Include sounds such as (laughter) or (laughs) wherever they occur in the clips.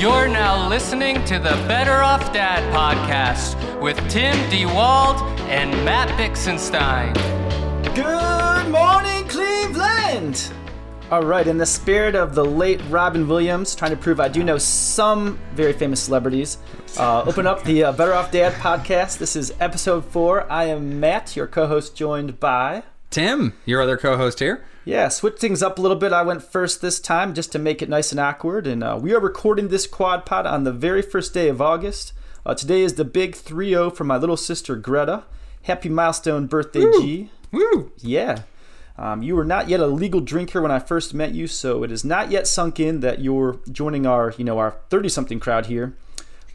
You're now listening to the Better Off Dad podcast with Tim DeWald and Matt Bixenstein. Good morning, Cleveland! All right, in the spirit of the late Robin Williams, trying to prove I do know some very famous celebrities, uh, open up the uh, Better Off Dad podcast. This is episode four. I am Matt, your co host, joined by. Tim, your other co-host here. Yeah, switch things up a little bit. I went first this time just to make it nice and awkward. And uh, we are recording this quad pod on the very first day of August. Uh, today is the big 3 0 for my little sister Greta. Happy milestone birthday, G. Woo! Yeah. Um, you were not yet a legal drinker when I first met you, so it is not yet sunk in that you're joining our, you know, our 30-something crowd here.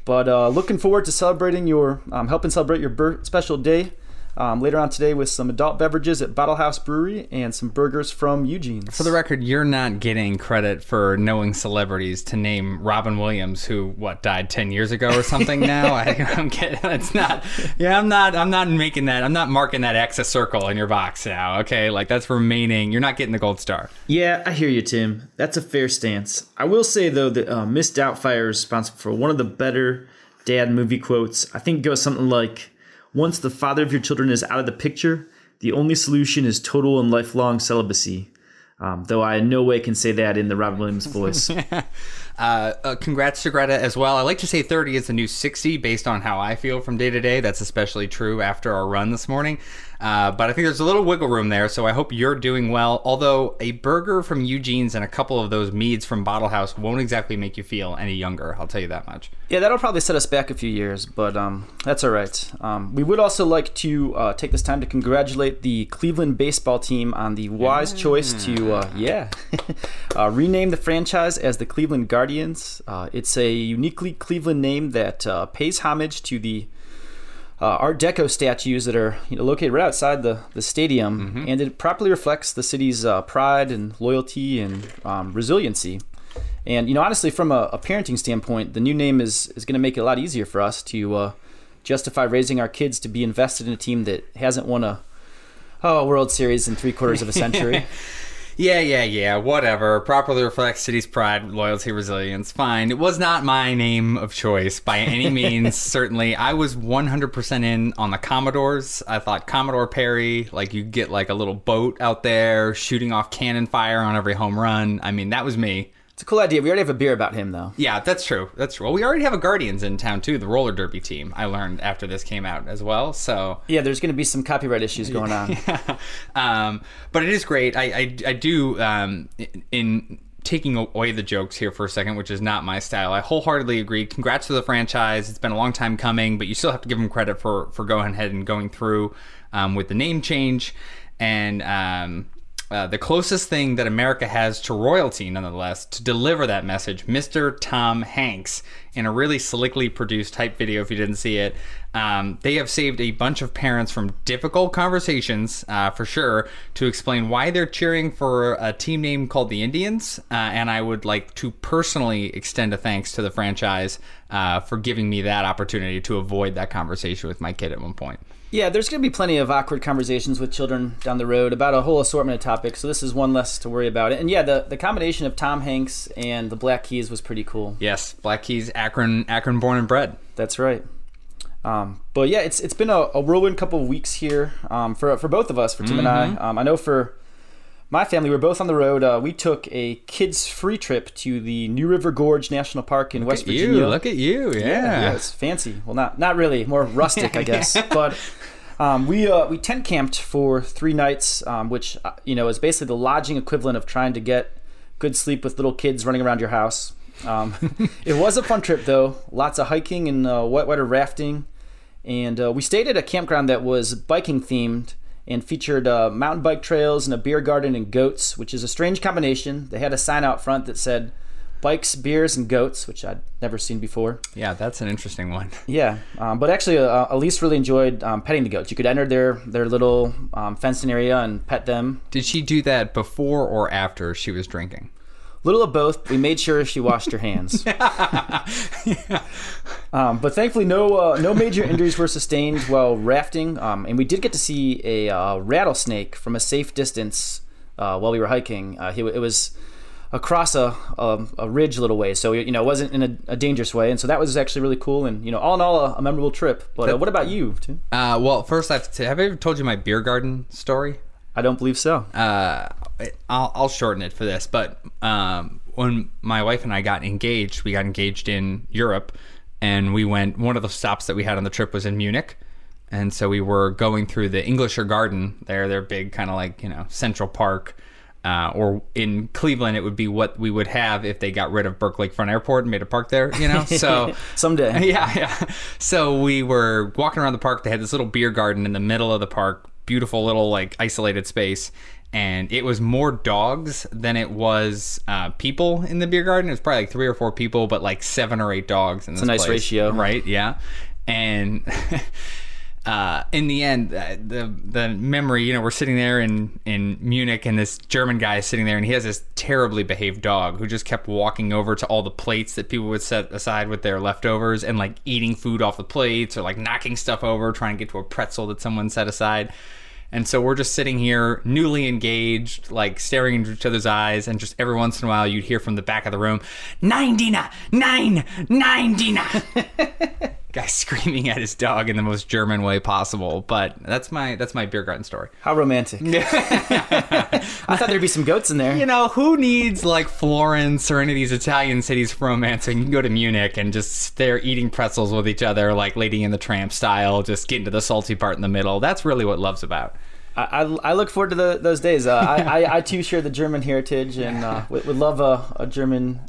But uh, looking forward to celebrating your, um, helping celebrate your bir- special day um, later on today with some adult beverages at Bottle House Brewery and some burgers from Eugene's. For the record, you're not getting credit for knowing celebrities to name Robin Williams, who what died ten years ago or something. (laughs) now I don't get. It's not. Yeah, I'm not. I'm not making that. I'm not marking that X a circle in your box now. Okay, like that's remaining. You're not getting the gold star. Yeah, I hear you, Tim. That's a fair stance. I will say though that uh, Miss Doubtfire is responsible for one of the better dad movie quotes. I think it goes something like. Once the father of your children is out of the picture, the only solution is total and lifelong celibacy. Um, though I in no way can say that in the Robin Williams voice. (laughs) Uh, uh, congrats to Greta as well. I like to say 30 is the new 60 based on how I feel from day to day. That's especially true after our run this morning. Uh, but I think there's a little wiggle room there, so I hope you're doing well. Although a burger from Eugene's and a couple of those meads from Bottle House won't exactly make you feel any younger, I'll tell you that much. Yeah, that'll probably set us back a few years, but um, that's all right. Um, we would also like to uh, take this time to congratulate the Cleveland baseball team on the wise choice to, uh, yeah, (laughs) uh, rename the franchise as the Cleveland Guardians. Uh, it's a uniquely Cleveland name that uh, pays homage to the uh, Art Deco statues that are you know, located right outside the, the stadium, and it properly reflects the city's uh, pride and loyalty and um, resiliency. And you know, honestly, from a, a parenting standpoint, the new name is is going to make it a lot easier for us to uh, justify raising our kids to be invested in a team that hasn't won a oh a World Series in three quarters of a century. (laughs) Yeah, yeah, yeah, whatever. Properly reflects city's pride, loyalty, resilience. Fine. It was not my name of choice by any (laughs) means, certainly. I was 100% in on the Commodores. I thought Commodore Perry, like you get like a little boat out there shooting off cannon fire on every home run. I mean, that was me. It's a cool idea. We already have a beer about him, though. Yeah, that's true. That's true. Well, we already have a Guardians in town too, the roller derby team. I learned after this came out as well. So Yeah, there's going to be some copyright issues going on. (laughs) um, but it is great. I I, I do um, in- in taking away the jokes here for a second, which is not my style. I wholeheartedly agree. Congrats to the franchise. It's been a long time coming, but you still have to give them credit for for going ahead and going through um, with the name change and. Um, uh, the closest thing that America has to royalty, nonetheless, to deliver that message, Mr. Tom Hanks, in a really slickly produced type video. If you didn't see it, um, they have saved a bunch of parents from difficult conversations, uh, for sure, to explain why they're cheering for a team name called the Indians. Uh, and I would like to personally extend a thanks to the franchise uh, for giving me that opportunity to avoid that conversation with my kid at one point. Yeah, there's going to be plenty of awkward conversations with children down the road about a whole assortment of topics, so this is one less to worry about. And yeah, the, the combination of Tom Hanks and the Black Keys was pretty cool. Yes, Black Keys, Akron, Akron born and bred. That's right. Um, but yeah, it's it's been a, a whirlwind couple of weeks here um, for for both of us, for Tim and I. Um, I know for my family, we're both on the road. Uh, we took a kids free trip to the New River Gorge National Park in West Look at Virginia. you, look at you, yeah. yeah, it's fancy. Well, not not really, more rustic, I (laughs) guess. But um, we uh, we tent camped for three nights, um, which uh, you know is basically the lodging equivalent of trying to get good sleep with little kids running around your house. Um, (laughs) it was a fun trip though. Lots of hiking and uh, whitewater rafting, and uh, we stayed at a campground that was biking themed and featured uh, mountain bike trails and a beer garden and goats, which is a strange combination. They had a sign out front that said bikes, beers, and goats, which I'd never seen before. Yeah, that's an interesting one. (laughs) Yeah, um, but actually, uh, Elise really enjoyed um, petting the goats. You could enter their their little um, fenced-in area and pet them. Did she do that before or after she was drinking? Little of both. We made sure she washed her hands. (laughs) um, but thankfully, no uh, no major injuries were sustained while rafting, um, and we did get to see a uh, rattlesnake from a safe distance uh, while we were hiking. Uh, he, it was across a, a, a ridge a little way, so you know it wasn't in a, a, dangerous way, and so that was actually really cool, and you know all in all a, a memorable trip. But uh, what about you? Tim? Uh, well, first I have to have I ever told you my beer garden story? I don't believe so. Uh, I'll, I'll shorten it for this, but um, when my wife and I got engaged, we got engaged in Europe, and we went. One of the stops that we had on the trip was in Munich, and so we were going through the Englischer Garden. There, they're big, kind of like you know Central Park. Uh, or in Cleveland, it would be what we would have if they got rid of Burke Lakefront Airport and made a park there, you know? (laughs) So someday. (laughs) Yeah, yeah. So we were walking around the park. They had this little beer garden in the middle of the park, beautiful little like isolated space. And it was more dogs than it was uh, people in the beer garden. It was probably like three or four people, but like seven or eight dogs. In it's a nice place. ratio, right? Yeah. And (laughs) uh, in the end, uh, the the memory, you know, we're sitting there in in Munich, and this German guy is sitting there, and he has this terribly behaved dog who just kept walking over to all the plates that people would set aside with their leftovers, and like eating food off the plates, or like knocking stuff over, trying to get to a pretzel that someone set aside. And so we're just sitting here, newly engaged, like staring into each other's eyes, and just every once in a while you'd hear from the back of the room, nine Dina, nine, nine Dina. Guy (laughs) screaming at his dog in the most German way possible. But that's my that's my beer garden story. How romantic. (laughs) I thought there'd be some goats in there. You know, who needs like Florence or any of these Italian cities for romance? And you can go to Munich and just they're eating pretzels with each other, like Lady in the Tramp style, just getting to the salty part in the middle. That's really what love's about. I, I, look forward to the, those days. Uh, I, I, I, too share the German heritage and uh, (laughs) would, would love a, a German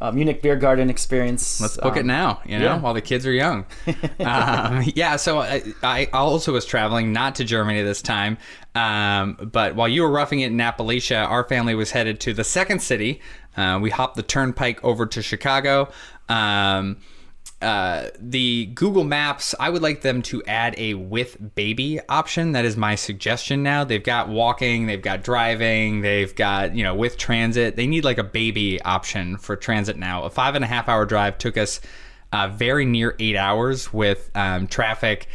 uh, Munich beer garden experience. Let's book um, it now, you know, yeah. while the kids are young. (laughs) um, yeah, so I, I, also was traveling, not to Germany this time, um, but while you were roughing it in Appalachia, our family was headed to the second city. Uh, we hopped the turnpike over to Chicago. Um, uh, the Google Maps, I would like them to add a with baby option. That is my suggestion now. They've got walking, they've got driving, they've got, you know, with transit. They need like a baby option for transit now. A five and a half hour drive took us uh, very near eight hours with um, traffic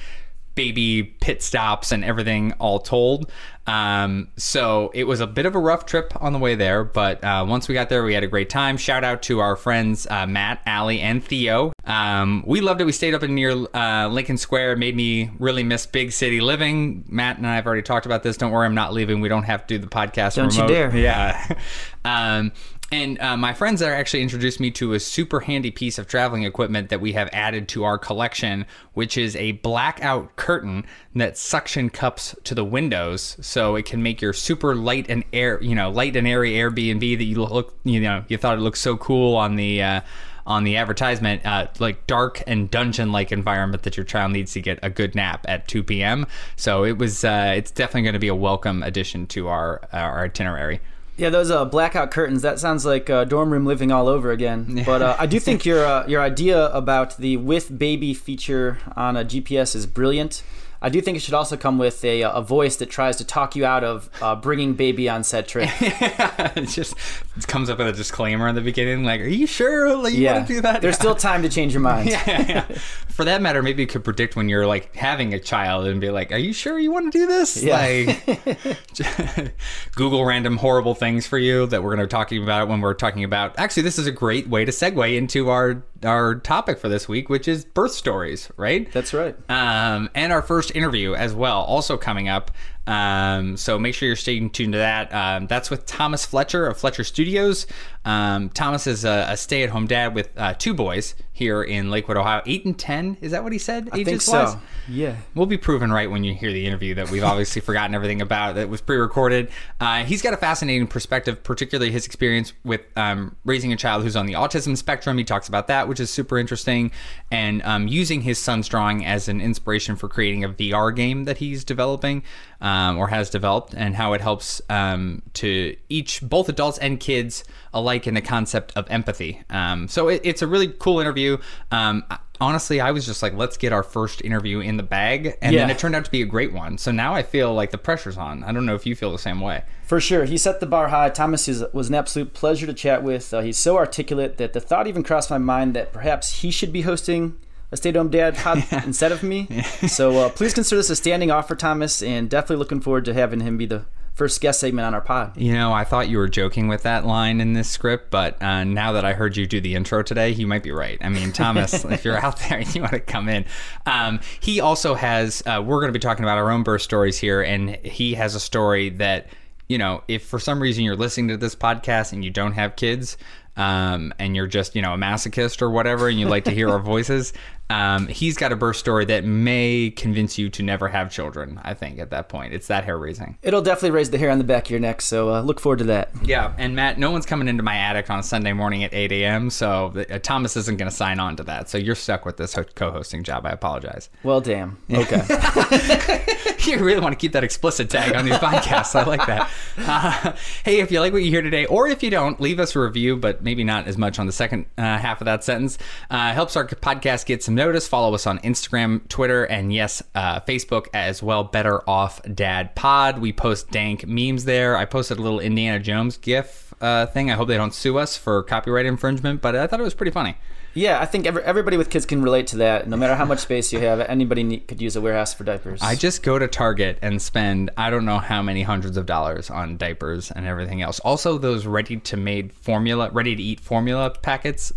baby pit stops and everything all told. Um, so it was a bit of a rough trip on the way there, but uh, once we got there, we had a great time. Shout out to our friends uh, Matt, Allie, and Theo. Um, we loved it. We stayed up in near uh, Lincoln Square. It made me really miss big city living. Matt and I have already talked about this. Don't worry, I'm not leaving. We don't have to do the podcast. Don't remote. you dare. Yeah. (laughs) um, and uh, my friends there actually introduced me to a super handy piece of traveling equipment that we have added to our collection, which is a blackout curtain that suction cups to the windows, so it can make your super light and air, you know, light and airy Airbnb that you look, you know, you thought it looked so cool on the. Uh, on the advertisement, uh, like dark and dungeon-like environment that your child needs to get a good nap at 2 p.m. So it was, uh, it's definitely going to be a welcome addition to our our itinerary. Yeah, those uh, blackout curtains. That sounds like uh, dorm room living all over again. (laughs) But uh, I do think your uh, your idea about the with baby feature on a GPS is brilliant. I do think it should also come with a, a voice that tries to talk you out of uh, bringing baby on set trip. (laughs) it just it comes up with a disclaimer in the beginning, like, "Are you sure like, you yeah. want to do that?" There's still time to change your mind. (laughs) yeah, yeah, For that matter, maybe you could predict when you're like having a child and be like, "Are you sure you want to do this?" Yeah. Like, (laughs) Google random horrible things for you that we're going to be talking about when we're talking about. Actually, this is a great way to segue into our our topic for this week, which is birth stories, right? That's right. Um, and our first interview as well, also coming up. Um, so make sure you're staying tuned to that. Um, that's with Thomas Fletcher of Fletcher Studios. Um, Thomas is a, a stay-at-home dad with uh, two boys here in Lakewood, Ohio. Eight and ten, is that what he said? I think so. Yeah, we'll be proven right when you hear the interview that we've obviously (laughs) forgotten everything about that was pre-recorded. Uh, he's got a fascinating perspective, particularly his experience with um, raising a child who's on the autism spectrum. He talks about that, which is super interesting, and um, using his son's drawing as an inspiration for creating a VR game that he's developing um, or has developed, and how it helps um, to each both adults and kids alike in the concept of empathy. Um, so it, it's a really cool interview. Um, honestly, I was just like, let's get our first interview in the bag, and yeah. then it turned out to be a great one. So now I feel like the pressure's on. I don't know if you feel the same way. For sure, he set the bar high. Thomas is, was an absolute pleasure to chat with. Uh, he's so articulate that the thought even crossed my mind that perhaps he should be hosting a stay home dad pod yeah. instead of me. (laughs) Yeah. So uh, please consider this a standing offer, Thomas, and definitely looking forward to having him be the first guest segment on our pod. You know, I thought you were joking with that line in this script, but uh, now that I heard you do the intro today, you might be right. I mean, Thomas, (laughs) if you're out there and (laughs) you want to come in, um, he also has. Uh, we're going to be talking about our own birth stories here, and he has a story that you know, if for some reason you're listening to this podcast and you don't have kids, um, and you're just you know a masochist or whatever, and you like to hear our voices, um, he's got a birth story that may convince you to never have children. I think at that point, it's that hair raising. It'll definitely raise the hair on the back of your neck, so uh, look forward to that. Yeah, and Matt, no one's coming into my attic on a Sunday morning at 8 a.m., so uh, Thomas isn't going to sign on to that. So you're stuck with this co-hosting job. I apologize. Well, damn. Okay. (laughs) (laughs) you really want to keep that explicit tag on these podcasts. I like that. Uh, hey, if you like what you hear today, or if you don't, leave us a review, but maybe not as much on the second uh, half of that sentence. Uh, helps our podcast get some notice. Follow us on Instagram, Twitter, and yes, uh, Facebook as well. Better Off Dad Pod. We post dank memes there. I posted a little Indiana Jones GIF uh, thing. I hope they don't sue us for copyright infringement, but I thought it was pretty funny. Yeah, I think every, everybody with kids can relate to that. No matter how much space you have, anybody need, could use a warehouse for diapers. I just go to Target and spend I don't know how many hundreds of dollars on diapers and everything else. Also, those ready to made formula, ready to eat formula packets,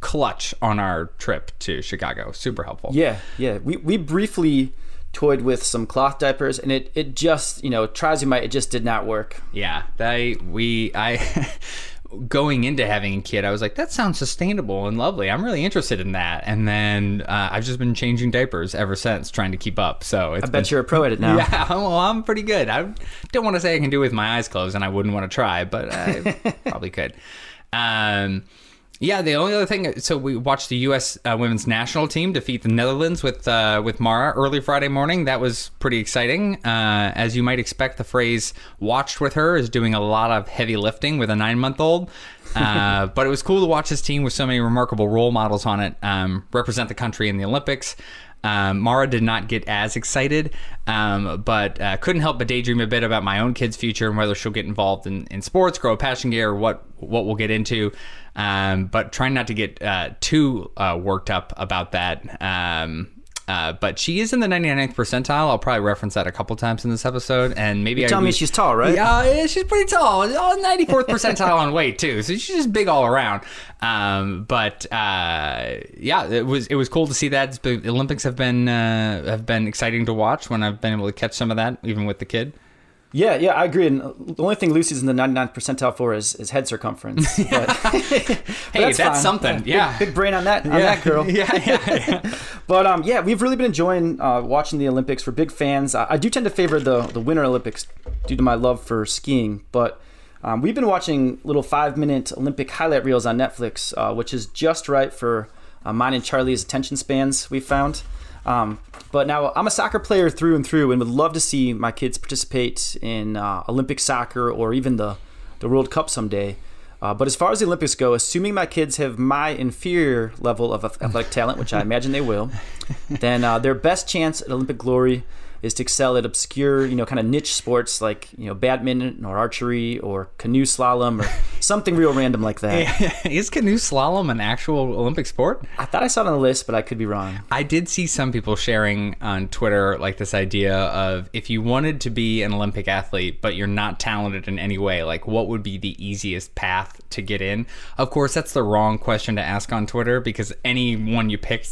clutch on our trip to Chicago. Super helpful. Yeah, yeah. We we briefly toyed with some cloth diapers, and it it just you know try as you might, it just did not work. Yeah, they we I. (laughs) going into having a kid, I was like, that sounds sustainable and lovely. I'm really interested in that. And then uh, I've just been changing diapers ever since, trying to keep up. So I bet been, you're a pro at it now. (laughs) Yeah, well, I'm pretty good. I don't want to say I can do it with my eyes closed, and I wouldn't want to try, but I (laughs) probably could. Um, yeah, the only other thing. So we watched the U.S. Uh, women's national team defeat the Netherlands with uh, with Mara early Friday morning. That was pretty exciting. Uh, as you might expect, the phrase "watched with her" is doing a lot of heavy lifting with a nine month old. Uh, (laughs) but it was cool to watch this team with so many remarkable role models on it um, represent the country in the Olympics. Um, Mara did not get as excited, um, but uh, couldn't help but daydream a bit about my own kid's future and whether she'll get involved in, in sports, grow a passion gear, or what what we'll get into. Um, but trying not to get uh, too uh, worked up about that. Um, uh, but she is in the 99th percentile. I'll probably reference that a couple times in this episode, and maybe you I tell me she's tall, right? Yeah, yeah, she's pretty tall. 94th percentile on weight too, so she's just big all around. Um, but uh, yeah, it was it was cool to see that. The Olympics have been uh, have been exciting to watch when I've been able to catch some of that, even with the kid. Yeah, yeah, I agree. And the only thing Lucy's in the 99th percentile for is, is head circumference. (laughs) But, hey, that's, that's something. Yeah, big, big, brain on that on yeah. that girl. (laughs) yeah, yeah, yeah. (laughs) but um, yeah, we've really been enjoying uh, watching the Olympics. We're big fans. I, I, do tend to favor the the Winter Olympics due to my love for skiing, but. Um, we've been watching little five minute Olympic highlight reels on Netflix, uh, which is just right for uh, mine and Charlie's attention spans, we found. Um, but now I'm a soccer player through and through, and would love to see my kids participate in uh, Olympic soccer or even the the World Cup someday. Uh, but as far as the Olympics go, assuming my kids have my inferior level of athletic talent, which I imagine they will, (laughs) then uh, their best chance at Olympic glory is to excel at obscure, you know, kind of niche sports like, you know, badminton or archery or canoe slalom or (laughs) something real random like that. is canoe slalom an actual Olympic sport? I thought I saw it on the list, but I could be wrong. I did see some people sharing on Twitter like this idea of if you wanted to be an Olympic athlete, but you're not talented in any way, like what would be the easiest path to get in? Of course, that's the wrong question to ask on Twitter because anyone you pick,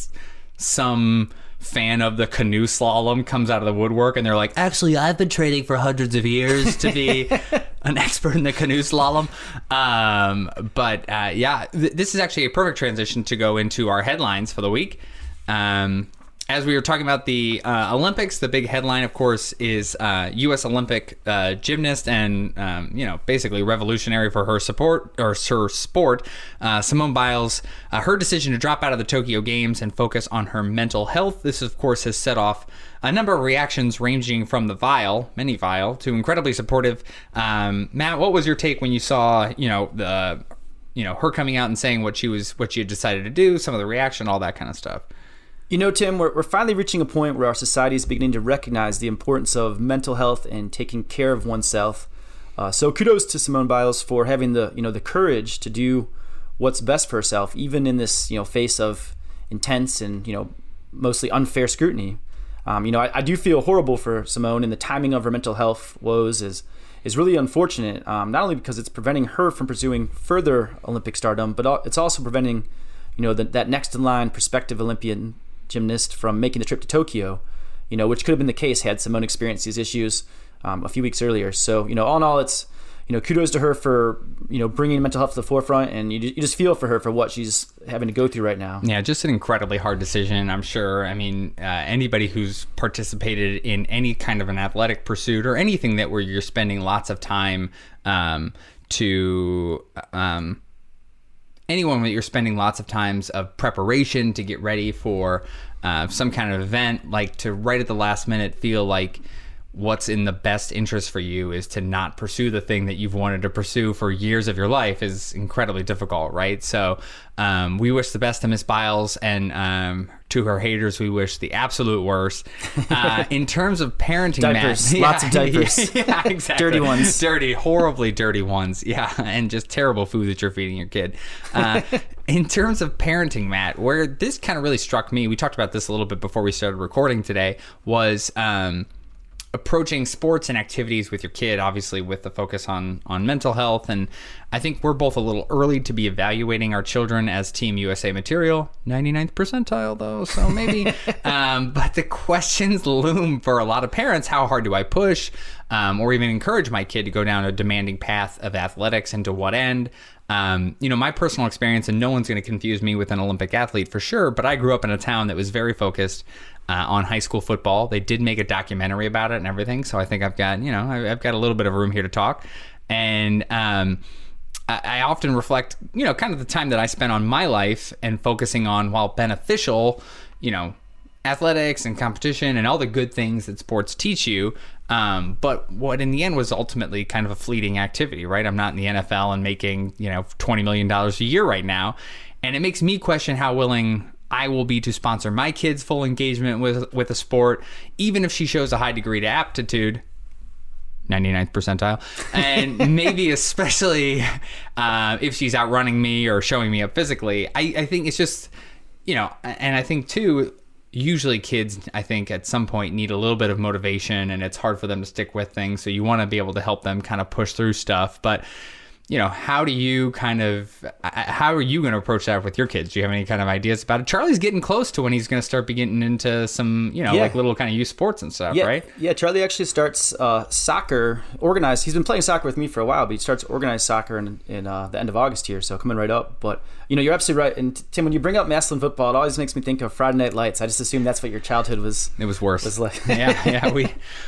some fan of the canoe slalom comes out of the woodwork and they're like, actually, I've been training for hundreds of years to be (laughs) an expert in the canoe slalom. Um, but uh, yeah, th- this is actually a perfect transition to go into our headlines for the week. Um, as we were talking about the uh, Olympics, the big headline, of course, is uh, U.S. Olympic uh, gymnast and um, you know basically revolutionary for her support or her sport, uh, Simone Biles. Uh, her decision to drop out of the Tokyo Games and focus on her mental health. This, of course, has set off a number of reactions ranging from the vile, many vile, to incredibly supportive. Um, Matt, what was your take when you saw you know the you know her coming out and saying what she was what she had decided to do, some of the reaction, all that kind of stuff? You know, Tim, we're, we're finally reaching a point where our society is beginning to recognize the importance of mental health and taking care of oneself. Uh, so kudos to Simone Biles for having the you know the courage to do what's best for herself, even in this you know face of intense and you know mostly unfair scrutiny. Um, you know, I, I, do feel horrible for Simone, and the timing of her mental health woes is is really unfortunate. Um, not only because it's preventing her from pursuing further Olympic stardom, but it's also preventing, you know, the, that next in line prospective Olympian gymnast from making the trip to Tokyo. You know, which could have been the case had Simone experienced these issues um, a few weeks earlier. So, you know, all in all, it's you know, kudos to her for you know bringing mental health to the forefront, and you, you just feel for her for what she's having to go through right now. Yeah, just an incredibly hard decision, I'm sure. I mean, uh, anybody who's participated in any kind of an athletic pursuit or anything that where you're spending lots of time um, to um, anyone that you're spending lots of times of preparation to get ready for uh, some kind of event, like to right at the last minute feel like what's in the best interest for you is to not pursue the thing that you've wanted to pursue for years of your life is incredibly difficult, right? So um, we wish the best to Miss Biles, and um, to her haters, we wish the absolute worst. Uh, (laughs) in terms of parenting, Diapers. Matt, (laughs) Lots of (laughs) diapers. yeah, exactly. Dirty ones. dirty, horribly dirty ones. Yeah, and just terrible food that you're feeding your kid. Uh, in terms of parenting, Matt, where this kind of really struck me, we talked about this a little bit before we started recording today, was. Um, approaching sports and activities with your kid obviously with the focus on on mental health. And i think we're both a little early to be evaluating our children as team usa material. 99th percentile though so maybe. (laughs) Um, but the questions loom for a lot of parents. How hard do i push um, or even encourage my kid to go down a demanding path of athletics and to what end um, you know, my personal experience, and no one's going to confuse me with an Olympic athlete for sure, but I grew up in a town that was very focused uh, on high school football. They did make a documentary about it and everything, so I think I've got, you know, I've got a little bit of room here to talk. And um, I, I often reflect, you know, kind of the time that I spent on my life and focusing on, while beneficial, you know, athletics and competition and all the good things that sports teach you. Um, but what in the end was ultimately kind of a fleeting activity, right? I'm not in the NFL and making, you know, $20 million a year right now. And it makes me question how willing I will be to sponsor my kids' full engagement with, with a sport, even if she shows a high degree to aptitude. 99th percentile and (laughs) maybe especially uh, if she's outrunning me or showing me up physically I, I think it's just you know and i think too usually kids i think at some point need a little bit of motivation and it's hard for them to stick with things so you want to be able to help them kind of push through stuff but you know how do you kind of how are you going to approach that with your kids do you have any kind of ideas about it charlie's getting close to when he's going to start getting into some you know Yeah. like little kind of youth sports and stuff Yeah, right yeah. Charlie actually starts uh, soccer organized. He's been playing soccer with me for a while, but he starts organized soccer in, in uh, the end of August here, so coming right up. But you know, you're absolutely right. And Tim, when you bring up Massillon football, it always makes me think of Friday Night Lights. I just assume that's what your childhood was. It was worse. Was like- yeah, (laughs) yeah. We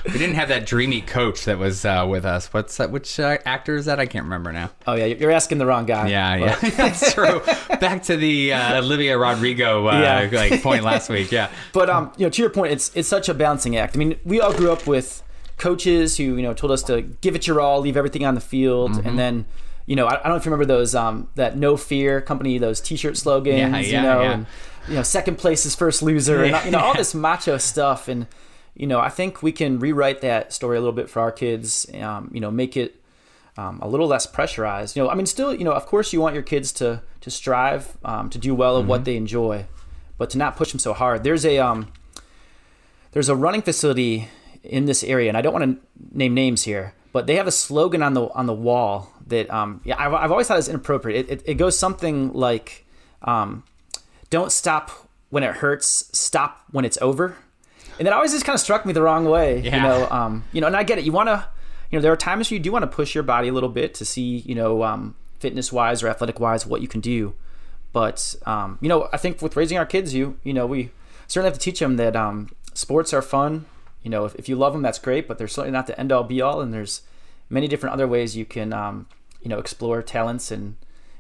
we didn't have that dreamy coach that was uh, with us. What's that? Which uh, actor is that? I can't remember now. Oh yeah, you're asking the wrong guy. Yeah, yeah, (laughs) that's true. Back to the uh, Olivia Rodrigo uh, Yeah. (laughs) like point last week. Yeah, But um, you know, to your point, it's it's such a balancing act. I mean, we all grew up with coaches who you know told us to give it your all, leave everything on the field, Mm-hmm. and then you know, I, I don't know if you remember those um that no fear company those T-shirt slogans, Yeah, you yeah, know, yeah. and you know, second place is first loser, and you know all this (laughs) macho stuff, and you know, I think we can rewrite that story a little bit for our kids, um, you know, make it. Um, a little less pressurized, you know. I mean, still, you know, of course, you want your kids to to strive, um, to do well at Mm-hmm. what they enjoy, but to not push them so hard. There's a um, there's a running facility in this area, and I don't want to name names here, but they have a slogan on the on the wall that um, yeah, I've, I've always thought is inappropriate. It, it, it goes something like, um, "Don't stop when it hurts, stop when it's over," and that always just kind of struck me the wrong way. Yeah. You know, um, you know, and I get it. You want to, you know, there are times where you do want to push your body a little bit to see, you know, um, fitness wise or athletic wise what you can do. But um, you know, I think with raising our kids, you you know, we certainly have to teach them that um, sports are fun. You know, if, if you love them, that's great, but they're certainly not the end all be all. And there's many different other ways you can, um, you know, explore talents and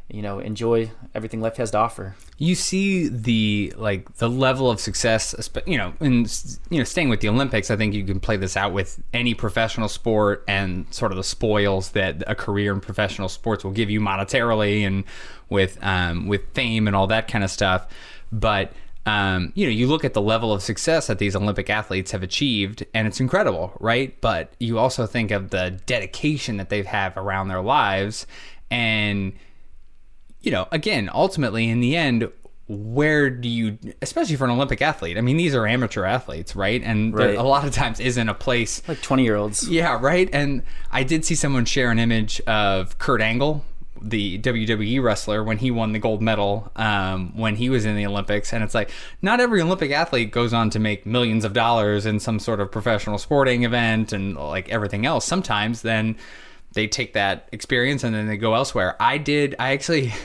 you know enjoy everything life has to offer. you see the like the level of success you know and you know staying with the olympics i think you can play this out with any professional sport and sort of the spoils that a career in professional sports will give you monetarily and with um, with fame and all that kind of stuff but um, you know, you look at the level of success that these Olympic athletes have achieved, and it's incredible, right? But you also think of the dedication that they've have around their lives, and you know, again, ultimately, in the end, where do you, especially for an Olympic athlete? I mean, these are amateur athletes, right? And there Right. a lot of times isn't a place Like 20 year olds. yeah, right. And I did see someone share an image of Kurt Angle, the WWE wrestler, when he won the gold medal um, when he was in the Olympics. And it's like, not every Olympic athlete goes on to make millions of dollars in some sort of professional sporting event and like everything else. Sometimes then they take that experience and then they go elsewhere. I did, I actually. (laughs)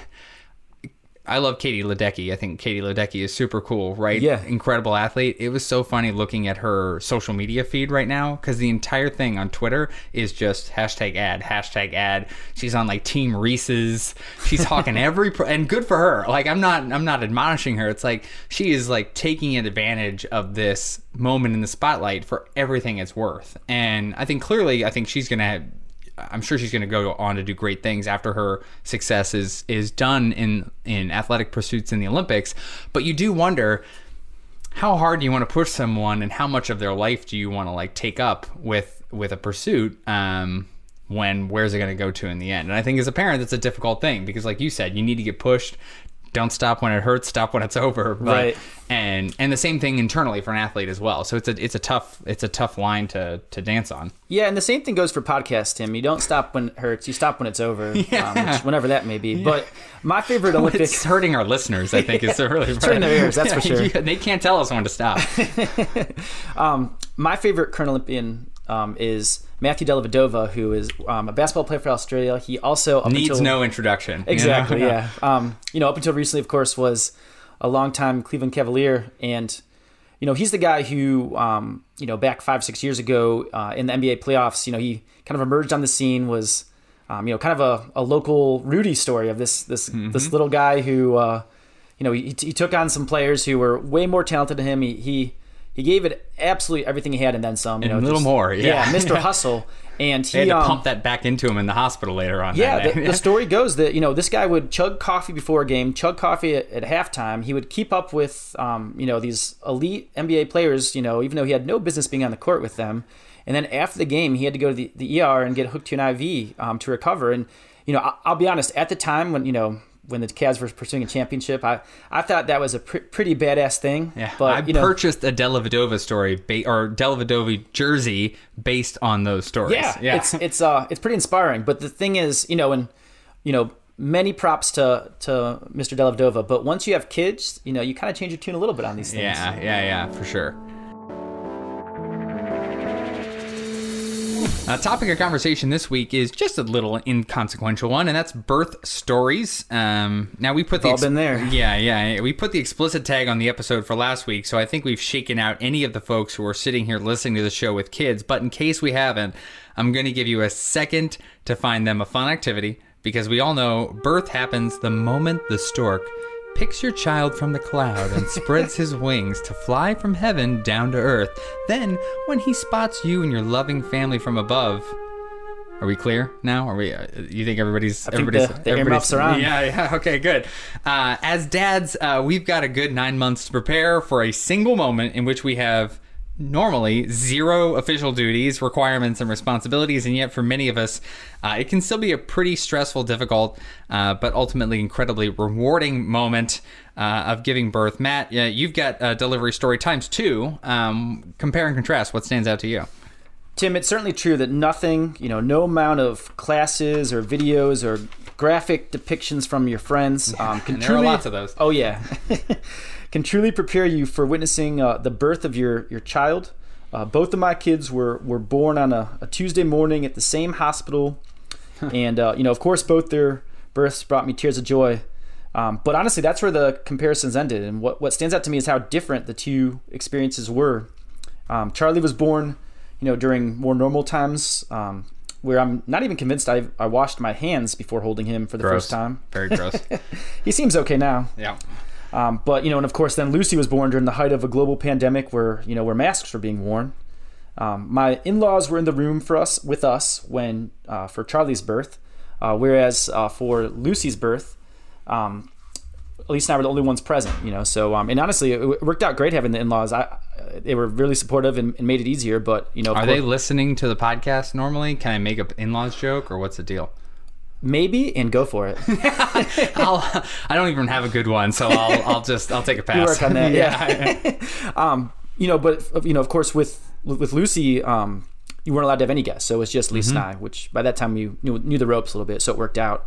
I love Katie Ledecky. I think Katie Ledecky is super cool, right? Yeah. Incredible athlete. It was so funny looking at her social media feed right now because the entire thing on Twitter is just hashtag ad, hashtag ad. She's on like Team Reese's. She's hawking (laughs) every pro- and good for her. Like I'm not I'm not admonishing her. It's like she is like taking advantage of this moment in the spotlight for everything it's worth. And I think clearly I think she's gonna have I'm sure she's going to go on to do great things after her success is is done in in athletic pursuits in the Olympics. But you do wonder how hard do you want to push someone, and how much of their life do you want to like take up with with a pursuit? Um, when where's it going to go to in the end? And I think as a parent, that's a difficult thing because, like you said, you need to get pushed. Don't stop when it hurts. Stop when it's over. But, Right. And and the same thing internally for an athlete as well. So it's a it's a tough it's a tough line to to dance on. Yeah, and the same thing goes for podcast Tim. You don't stop when it hurts. You stop when it's over, (laughs) um, which, whenever that may be. But my favorite Olympic. It's hurting our listeners, I think. (laughs) It's really hurting their ears, that's for (laughs) sure. Yeah, they can't tell us when to stop. my favorite current Olympian um, is Matthew Dellavedova, who is um, a basketball player for Australia. He also Needs until, no introduction. you know? Exactly. (laughs) Yeah. Um, you know, up until recently, of course, was a longtime Cleveland Cavalier, and you know, he's the guy who, um, you know, back five six years ago uh, in the NBA playoffs, you know, he kind of emerged on the scene was. Um, you know, kind of a, a local Rudy story of this this this little guy who, uh, you know, he, he took on some players who were way more talented than him. He he, he gave it absolutely everything he had and then some. You And know, a little more, yeah. Mr. (laughs) Hustle, and he They had to um, pump that back into him in the hospital later on. yeah, the, the (laughs) story goes that you know this guy would chug coffee before a game, chug coffee at, at halftime. He would keep up with um, you know these elite NBA players, you know, even though he had no business being on the court with them. And then after the game, he had to go to the, the ER and get hooked to an IV um, to recover. And you know, I, I'll be honest, at the time when you know when the Cavs were pursuing a championship, I I thought that was a pr- pretty badass thing. Yeah, but I you know, purchased a Dellavedova story ba- or Dellavedova jersey based on those stories. yeah, yeah. it's it's uh it's pretty inspiring. But the thing is, you know, and you know, many props to to Mr. Dellavedova. But once you have kids, you know, you kind of change your tune a little bit on these things. yeah, yeah, yeah, for sure. Uh, topic of conversation this week is just a little inconsequential one, and that's birth stories. Um, now we put the all been there. (laughs) Yeah, yeah. We put the explicit tag on the episode for last week, so I think we've shaken out any of the folks who are sitting here listening to the show with kids. But in case we haven't, I'm going to give you a second to find them a fun activity because we all know birth happens the moment the stork picks your child from the cloud and (laughs) spreads his wings to fly from heaven down to earth. Then, when he spots you and your loving family from above, are we clear now? Are we? Uh, you think everybody's think everybody's the- the everybody's- earmuffs are on. Yeah, yeah. (laughs) Okay, good. Uh, as dads, uh, we've got a good nine months to prepare for a single moment in which we have normally zero official duties, requirements, and responsibilities, and yet for many of us, uh, it can still be a pretty stressful, difficult, uh, but ultimately incredibly rewarding moment uh, of giving birth. Matt, yeah, you've got uh, delivery story times two. Um, compare and contrast. What stands out to you? Tim, it's certainly true that nothing, you know, no amount of classes or videos or graphic depictions from your friends um, can and there are lots of those. Oh yeah, (laughs) can truly prepare you for witnessing uh, the birth of your your child. Uh, both of my kids were were born on a, a Tuesday morning at the same hospital, and uh, you know, of course, both their births brought me tears of joy. Um, but honestly, that's where the comparisons ended. And what what stands out to me is how different the two experiences were. Um, Charlie was born, you know, during more normal times, um, where I'm not even convinced I I washed my hands before holding him for the Gross. first time. Very gross. (laughs) He seems okay now. yeah. Um, but you know, and of course, then Lucy was born during the height of a global pandemic, where you know where masks were being worn. Um, my in-laws were in the room for us with us when uh, for Charlie's birth, uh, whereas uh, for Lucy's birth, um, Elise and I were the only ones present. You know, so um, and honestly, it, it worked out great having the in-laws. I, they were really supportive and, and made it easier. But you know, Are course- they listening to the podcast normally? Can I make a in-laws joke or what's the deal? Maybe, and go for it. (laughs) I'll, I don't even have a good one, so I'll, (laughs) I'll just I'll take a pass. work on that, yeah. (laughs) um, you know, but you know, of course, with with Lucy, um, you weren't allowed to have any guests, so it was just Lisa and I. Which by that time you knew, knew the ropes a little bit, so it worked out.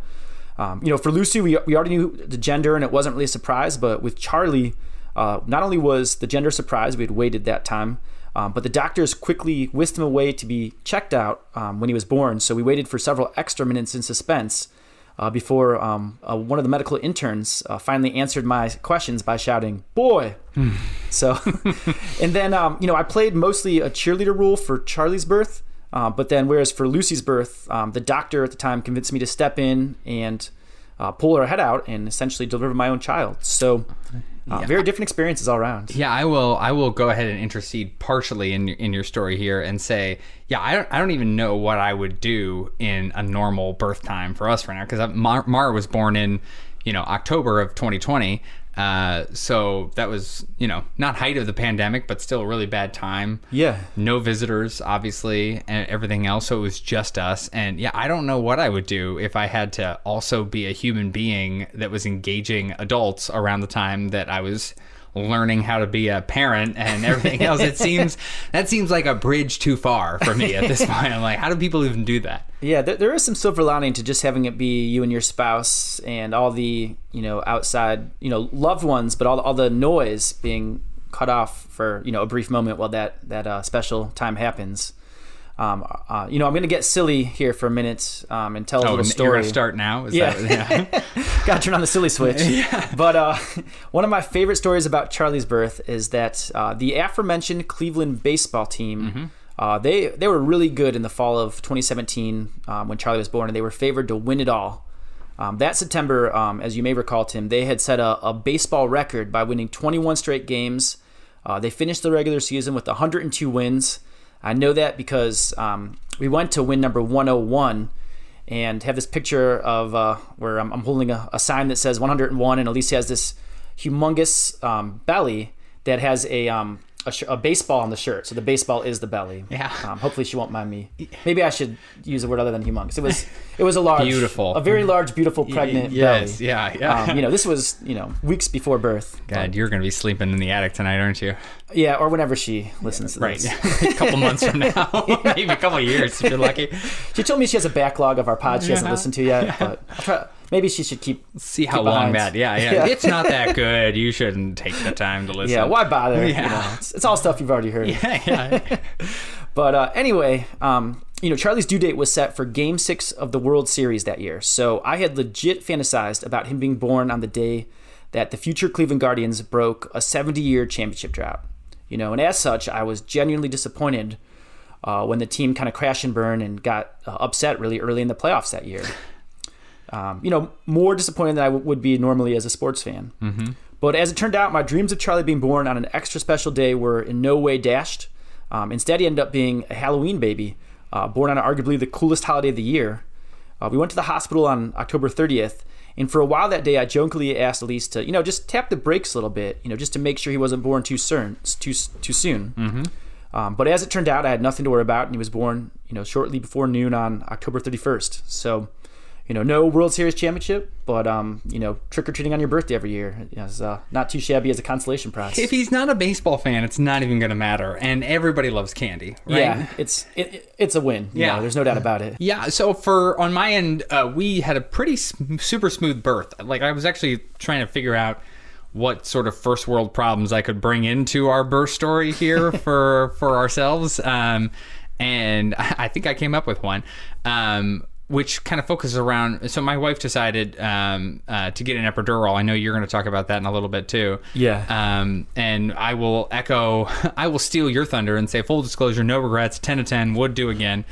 Um, you know, for Lucy, we we already knew the gender, and it wasn't really a surprise. But with Charlie, uh, not only was the gender surprise, we had waited that time. Um, but the doctors quickly whisked him away to be checked out um, when he was born. So we waited for several extra minutes in suspense uh, before um, uh, one of the medical interns uh, finally answered my questions by shouting, "Boy!" so, (laughs) and then um, you know I played mostly a cheerleader role for Charlie's birth, uh, but then whereas for Lucy's birth, um, the doctor at the time convinced me to step in and uh, pull her head out and essentially deliver my own child. So. Uh, Very different experiences all around. Yeah, I will. I will go ahead and intercede partially in your, in your story here and say, yeah, I don't. I don't even know what I would do in a normal birth time for us right now because Mar- Mara was born in, you know, October of 2020. Uh, so that was, you know, not height of the pandemic, but still a really bad time. Yeah. No visitors, obviously, and everything else. So it was just us. And yeah, I don't know what I would do if I had to also be a human being that was engaging adults around the time that I was learning how to be a parent and everything else. It seems (laughs) that seems like a bridge too far for me at this (laughs) point. I'm like, how do people even do that? Yeah, there, there is some silver lining to just having it be you and your spouse and all the you know outside you know loved ones, but all all the noise being cut off for you know a brief moment while that that uh, special time happens. Um, uh, you know, I'm going to get silly here for a minute um, and tell a Oh, little you're story. gonna start now? Is Yeah. That, yeah. (laughs) Got to turn on the silly switch. (laughs) yeah. But uh, (laughs) one of my favorite stories about Charlie's birth is that uh, the aforementioned Cleveland baseball team. Uh, they they were really good in the fall of 2017 um, when Charlie was born, and they were favored to win it all. Um, that September, um, as you may recall, Tim, they had set a, a baseball record by winning 21 straight games. Uh, they finished the regular season with 102 wins. I know that because um, we went to win number 101 and have this picture of uh, where I'm, I'm holding a, a sign that says 101, and Elise has this humongous um, belly that has a um, a, sh- a baseball on the shirt. So the baseball is the belly. Yeah. Um, hopefully she won't mind me. Maybe I should use a word other than humongous. It was (laughs) it was a large, Beautiful. a very large, beautiful pregnant belly. yes. belly. Yeah. Yeah. Um, you know, this was you know weeks before birth. God, you're gonna be sleeping in the attic tonight, aren't you? Yeah, or whenever she listens to Right. (laughs) a couple months from now, (laughs) maybe a couple years if you're lucky. She told me she has a backlog of our pods she hasn't listened to yet, but I'll try, maybe she should keep. See how keep long behind. that. Yeah, yeah, Yeah. It's not that (laughs) good. You shouldn't take the time to listen. Yeah, why bother? Yeah. You know, it's, it's all stuff you've already heard. Yeah, yeah. (laughs) But uh, anyway, um, you know, Charlie's due date was set for Game Six of the World Series that year, so I had legit fantasized about him being born on the day that the future Cleveland Guardians broke a 70-year championship drought. You know, and as such, I was genuinely disappointed uh, when the team kind of crashed and burned and got uh, upset really early in the playoffs that year. Um, you know, more disappointed than I w- would be normally as a sports fan. Mm-hmm. But as it turned out, my dreams of Charlie being born on an extra special day were in no way dashed. Um, instead, he ended up being a Halloween baby, uh, born on arguably the coolest holiday of the year. Uh, we went to the hospital on October 30th, and for a while that day, I jokingly asked Elise to, you know, just tap the brakes a little bit, you know, just to make sure he wasn't born too soon. Too too soon. Mm-hmm. Um, but as it turned out, I had nothing to worry about, and he was born, you know, shortly before noon on October 31st. So, you know, no World Series championship, but um, you know, trick or treating on your birthday every year is uh, not too shabby as a consolation prize. If he's not a baseball fan, it's not even going to matter. And everybody loves candy, right? Yeah, it's it, it's a win. you Yeah. know, there's no doubt about it. Yeah, so for on my end, uh, we had a pretty sm- super smooth birth. Like I was actually trying to figure out what sort of first world problems I could bring into our birth story here (laughs) for for ourselves, um, and I I think I came up with one. Um, which kind of focuses around. So my wife decided um, uh, to get an epidural. I know you're going to talk about that in a little bit too. Yeah. Um, and I will echo, (laughs) I will steal your thunder and say full disclosure, no regrets, 10 to 10, would do again.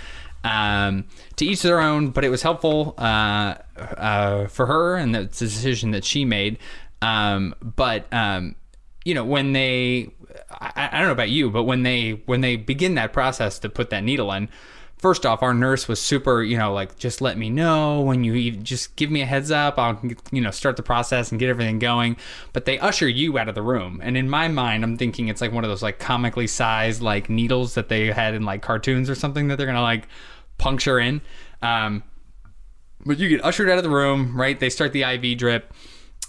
Um, to each their own, but it was helpful uh, uh, for her, and that's a decision that she made. Um, but um, you know, when they, I, I don't know about you, but when they when they begin that process to put that needle in, first off, our nurse was super, you know, like just let me know when you just give me a heads up. I'll, you know, start the process and get everything going. But they usher you out of the room, and in my mind, I'm thinking it's like one of those like comically sized like needles that they had in like cartoons or something that they're gonna like puncture in. Um, but you get ushered out of the room, right? They start the IV drip.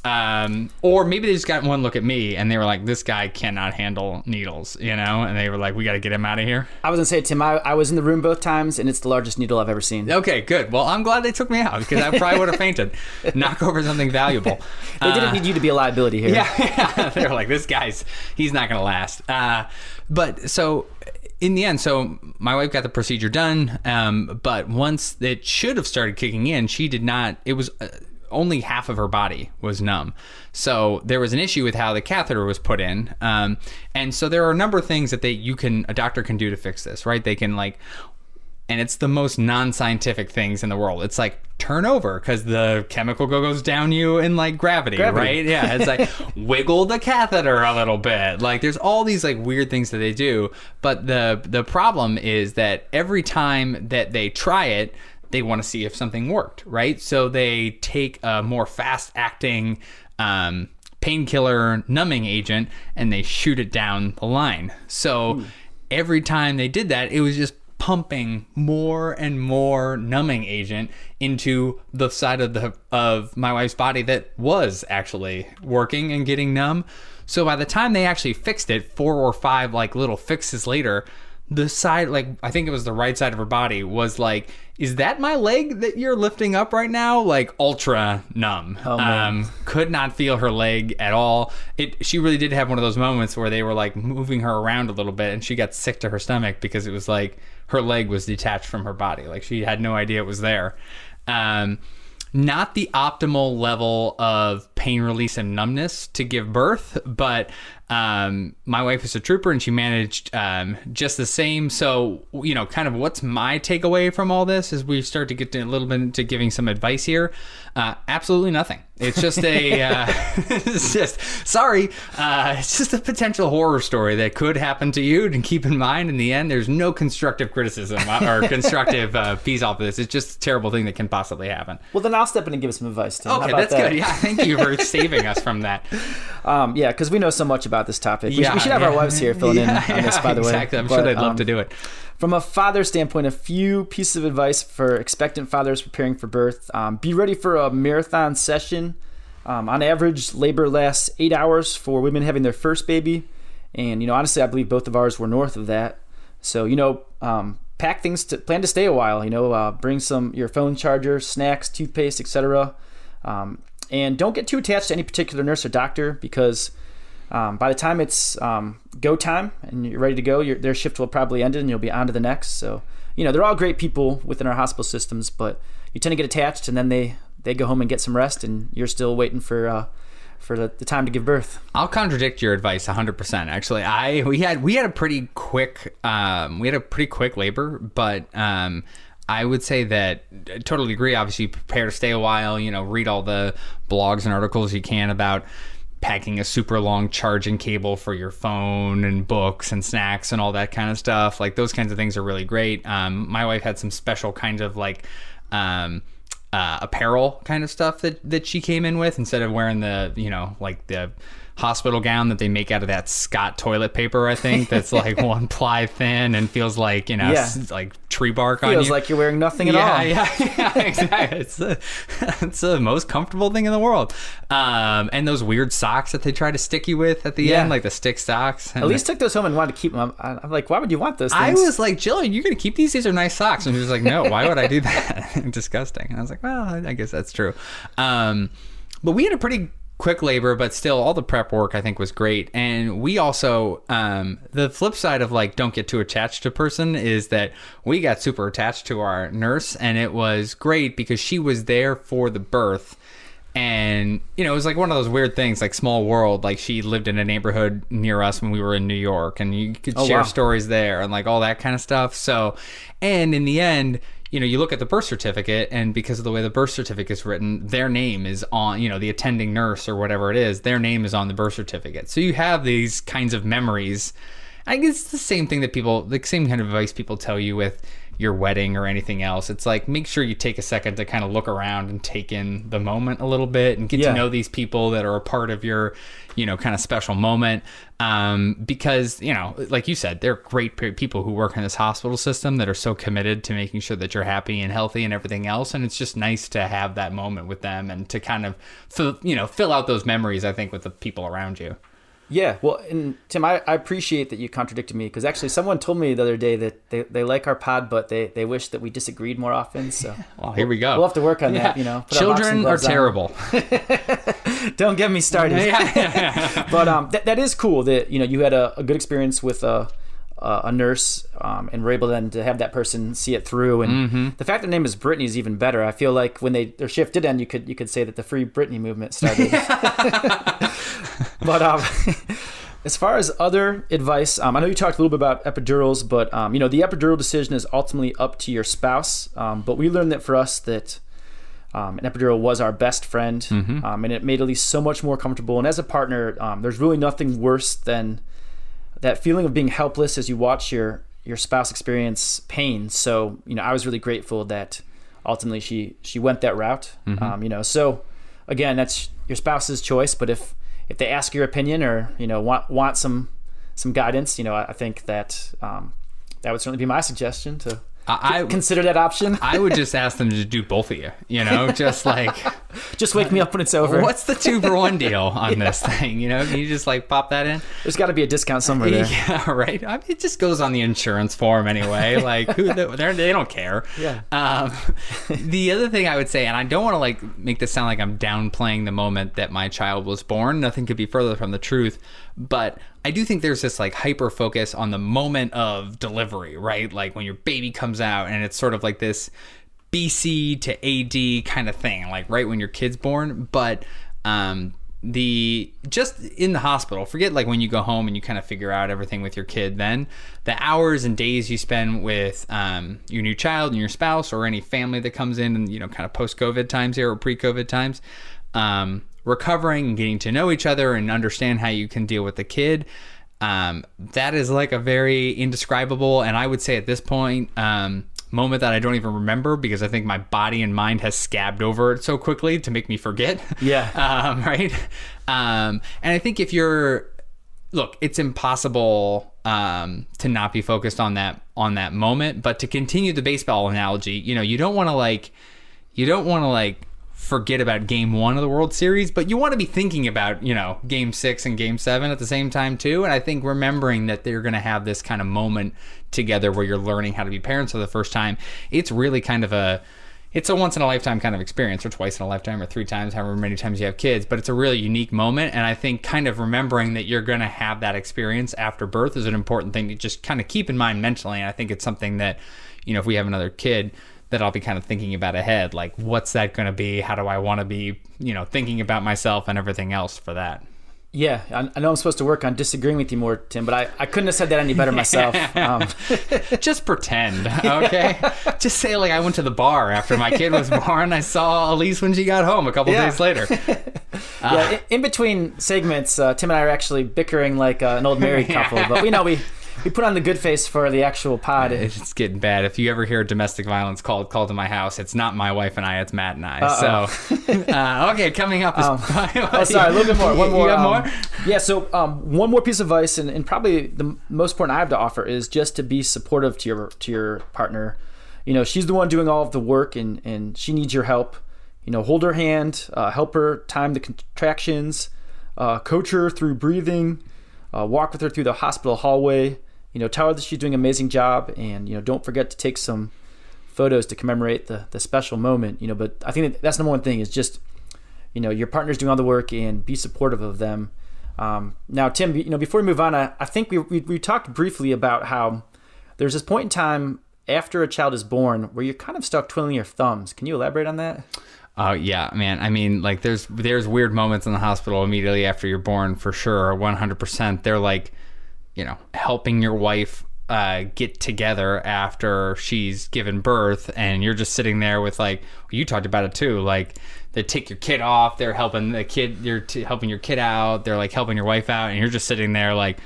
Um, or maybe they just got one look at me and they were like, this guy cannot handle needles, you know? And they were like, we got to get him out of here. I was gonna say, Tim, I, I was in the room both times, and it's the largest needle I've ever seen. Okay, good. Well, I'm glad they took me out because I probably would have fainted. (laughs) Knock over something valuable. They didn't need you to be a liability here. Yeah, (laughs) yeah. they were like, this guy's, he's not going to last. Uh, but so in the end, so my wife got the procedure done. Um, but once it should have started kicking in, she did not, it was. Uh, only half of her body was numb. So there was an issue with how the catheter was put in. Um, and so there are a number of things that they you can a doctor can do to fix this, right? They can like and it's the most non-scientific things in the world. It's like turn over because the chemical goes down you in like gravity, Gravity. right? Yeah, it's like (laughs) wiggle the catheter a little bit. Like there's all these like weird things that they do, but the the problem is that every time that they try it, they want to see if something worked, right? So they take a more fast-acting um, painkiller numbing agent and they shoot it down the line. So every time they did that, it was just pumping more and more numbing agent into the side of the of my wife's body that was actually working and getting numb. So by the time they actually fixed it, four or five like little fixes later, the side like I think it was the right side of her body was like, is that my leg that you're lifting up right now? Like ultra numb. Oh, man. Um, could not feel her leg at all. It she really did have one of those moments where they were like moving her around a little bit and she got sick to her stomach because it was like her leg was detached from her body. Like she had no idea it was there. Um, not the optimal level of pain release and numbness to give birth, but um, my wife is a trooper and she managed um, just the same. So, you know, kind of what's my takeaway from all this as we start to get to a little bit into giving some advice here? Uh, absolutely nothing. It's just a, (laughs) uh, (laughs) it's just, sorry, uh, it's just a potential horror story that could happen to you. And keep in mind, in the end, there's no constructive criticism or (laughs) constructive uh, piece off of this. It's just a terrible thing that can possibly happen. Well, then I'll step in and give some advice, Tim. Okay, that's that? good. Yeah, thank you for saving us from that. Um, yeah, because we know so much about this topic. We, should, Yeah, we should have our wives here filling (laughs) Yeah, in on this, by the way. Exactly. I'm sure they'd love um, to do it. From a father standpoint, a few pieces of advice for expectant fathers preparing for birth. Um, be ready for a marathon session. Um, on average, labor lasts eight hours for women having their first baby. And, you know, honestly, I believe both of ours were north of that. So, you know, um, pack things to plan to stay a while. You know, uh, bring some your phone charger, snacks, toothpaste, etc. Um, and don't get too attached to any particular nurse or doctor because um, by the time it's um, go time and you're ready to go, your, their shift will probably end and you'll be on to the next. So, you know, they're all great people within our hospital systems, but you tend to get attached and then they, they go home and get some rest and you're still waiting for, uh, for the, the time to give birth. I'll contradict your advice 100%. Actually, I we had we had a pretty quick um, we had a pretty quick labor, but um, I would say that I totally agree. Obviously, prepare to stay a while. You know, read all the blogs and articles you can about packing a super long charging cable for your phone and books and snacks and all that kind of stuff. Like those kinds of things are really great. Um, my wife had some special kind of like. Um, uh, apparel kind of stuff that that she came in with instead of wearing the you know like the hospital gown that they make out of that Scott toilet paper I think that's (laughs) like one ply thin and feels like you know Yeah. s- like tree bark on you. Feels like you're wearing nothing at yeah, all. yeah, (laughs) yeah, exactly. It's the, (laughs) it's the most comfortable thing in the world. Um, and those weird socks that they try to stick you with at the Yeah. end, like the stick socks. At least took those home and wanted to keep them. I'm, I'm like, why would you want those I was like, Jillian, you're gonna keep these? These are nice socks. And she was like, No, why would I do that? Disgusting. And I was like, Well, I- I guess that's true. Um, but we had a pretty quick labor, but still, all the prep work I think was great. And we also, um, the flip side of like, don't get too attached to a person is that we got super attached to our nurse, and it was great because she was there for the birth and you know it was like one of those weird things like small world like she lived in a neighborhood near us when we were in new york and you could Oh, share wow. stories there and like all that kind of stuff so and in the end you know you look at the birth certificate and because of the way the birth certificate is written their name is on you know the attending nurse or whatever it is their name is on the birth certificate. So you have these kinds of memories. I guess it's the same thing that people, the same kind of advice people tell you with your wedding or anything else. It's like make sure you take a second to kind of look around and take in the moment a little bit and get Yeah. to know these people that are a part of your, you know, kind of special moment. Um, because you know, like you said, they're great people who work in this hospital system that are so committed to making sure that you're happy and healthy and everything else. And it's just nice to have that moment with them and to kind of, fill, you know, fill out those memories. I think with the people around you. Yeah, well, and Tim, I, I appreciate that you contradicted me because actually someone told me the other day that they, they like our pod, but they, they wish that we disagreed more often. So Well, (laughs) here we go. we'll have to work on that. You know, children are terrible. (laughs) Don't get me started. yeah, (laughs) but um, that, that is cool that you know you had a, a good experience with a a, a nurse um, and were able then to have that person see it through. And Mm-hmm. the fact that name is Brittany is even better. I feel like when they their shift did end, you could you could say that the free Brittany movement started. (laughs) but um, (laughs) as far as other advice, um, I know you talked a little bit about epidurals, but um, you know the epidural decision is ultimately up to your spouse. Um, but we learned that for us that um, an epidural was our best friend, um, and it made at least so much more comfortable. And as a partner, um, there's really nothing worse than that feeling of being helpless as you watch your your spouse experience pain. So you know, I was really grateful that ultimately she she went that route. Um, you know, so again, that's your spouse's choice. But if if they ask your opinion or you know want want some some guidance, you know, I, I think that um, that would certainly be my suggestion to I consider that option. I would (laughs) just ask them to do both of you. You know, just like Just wake me up when it's over. what's the two for one deal on (laughs) this thing? You know, can you just like pop that in? There's got to be a discount somewhere there. (laughs) Yeah, right. I mean, it just goes on the insurance form anyway. (laughs) Like, who they're, they don't care. Yeah. Um, the other thing I would say, and I don't want to like make this sound like I'm downplaying the moment that my child was born. Nothing could be further from the truth. But I do think there's this like hyper focus on the moment of delivery, right? Like when your baby comes out, and it's sort of like this BC to AD kind of thing, like right when your kid's born. But um, the just in the hospital, forget like when you go home and you kind of figure out everything with your kid. Then the hours and days you spend with um, your new child and your spouse or any family that comes in, and you know, kind of post COVID times here or pre COVID times. Um, recovering and getting to know each other and understand how you can deal with the kid um, that is like a very indescribable and i would say at this point um, moment that i don't even remember because i think my body and mind has scabbed over it so quickly to make me forget Yeah. (laughs) um, right um, and i think if you're look it's impossible um, to not be focused on that on that moment but to continue the baseball analogy you know you don't want to like you don't want to like forget about game one of the World Series, but you want to be thinking about, you know, game six and game seven at the same time too. And I think remembering that they're going to have this kind of moment together where you're learning how to be parents for the first time, it's really kind of a, it's a once in a lifetime kind of experience, or twice in a lifetime, or three times, however many times you have kids. But it's a really unique moment, and I think kind of remembering that you're going to have that experience after birth is an important thing to just kind of keep in mind mentally. And I think it's something that, you know, if we have another kid, that I'll be kind of thinking about ahead. Like, what's that going to be? How do I want to be, you know, thinking about myself and everything else for that? Yeah, I, I know I'm supposed to work on disagreeing with you more, Tim, but I, I couldn't have said that any better myself. (laughs) Um, (laughs) Just pretend, (laughs) okay? Just say, like, I went to the bar after my kid was born. I saw Elise when she got home a couple Yeah. days later. yeah, in, in between segments, uh, Tim and I are actually bickering like uh, an old married couple, but we know we we put on the good face for the actual pod. (laughs) It's getting bad. If you ever hear domestic violence called called to my house, it's not my wife and I, it's Matt and I. Uh-oh. So, (laughs) uh, okay, coming up is. (laughs) Oh, sorry, a little bit more. One more. um, more? Yeah, so um, one more piece of advice, and, and probably the most important I have to offer is just to be supportive to your to your partner. You know, she's the one doing all of the work, and and she needs your help. You know, hold her hand, uh, help her time the contractions, uh, coach her through breathing, uh, walk with her through the hospital hallway. You know, tell her that she's doing an amazing job, and you know, don't forget to take some photos to commemorate the the special moment. You know, but I think that that's number one thing is just you know your partner's doing all the work and be supportive of them um, now tim you know before we move on i, I think we, we, we talked briefly about how there's this point in time after a child is born where you're kind of stuck twiddling your thumbs can you elaborate on that Oh yeah, man. I mean, like there's there's weird moments in the hospital immediately after you're born for sure. 100%. They're like, you know, helping your wife uh, get together after she's given birth, and you're just sitting there with like you talked about it too. Like they take your kid off, they're helping the kid, you're t- helping your kid out, they're like helping your wife out, and you're just sitting there like,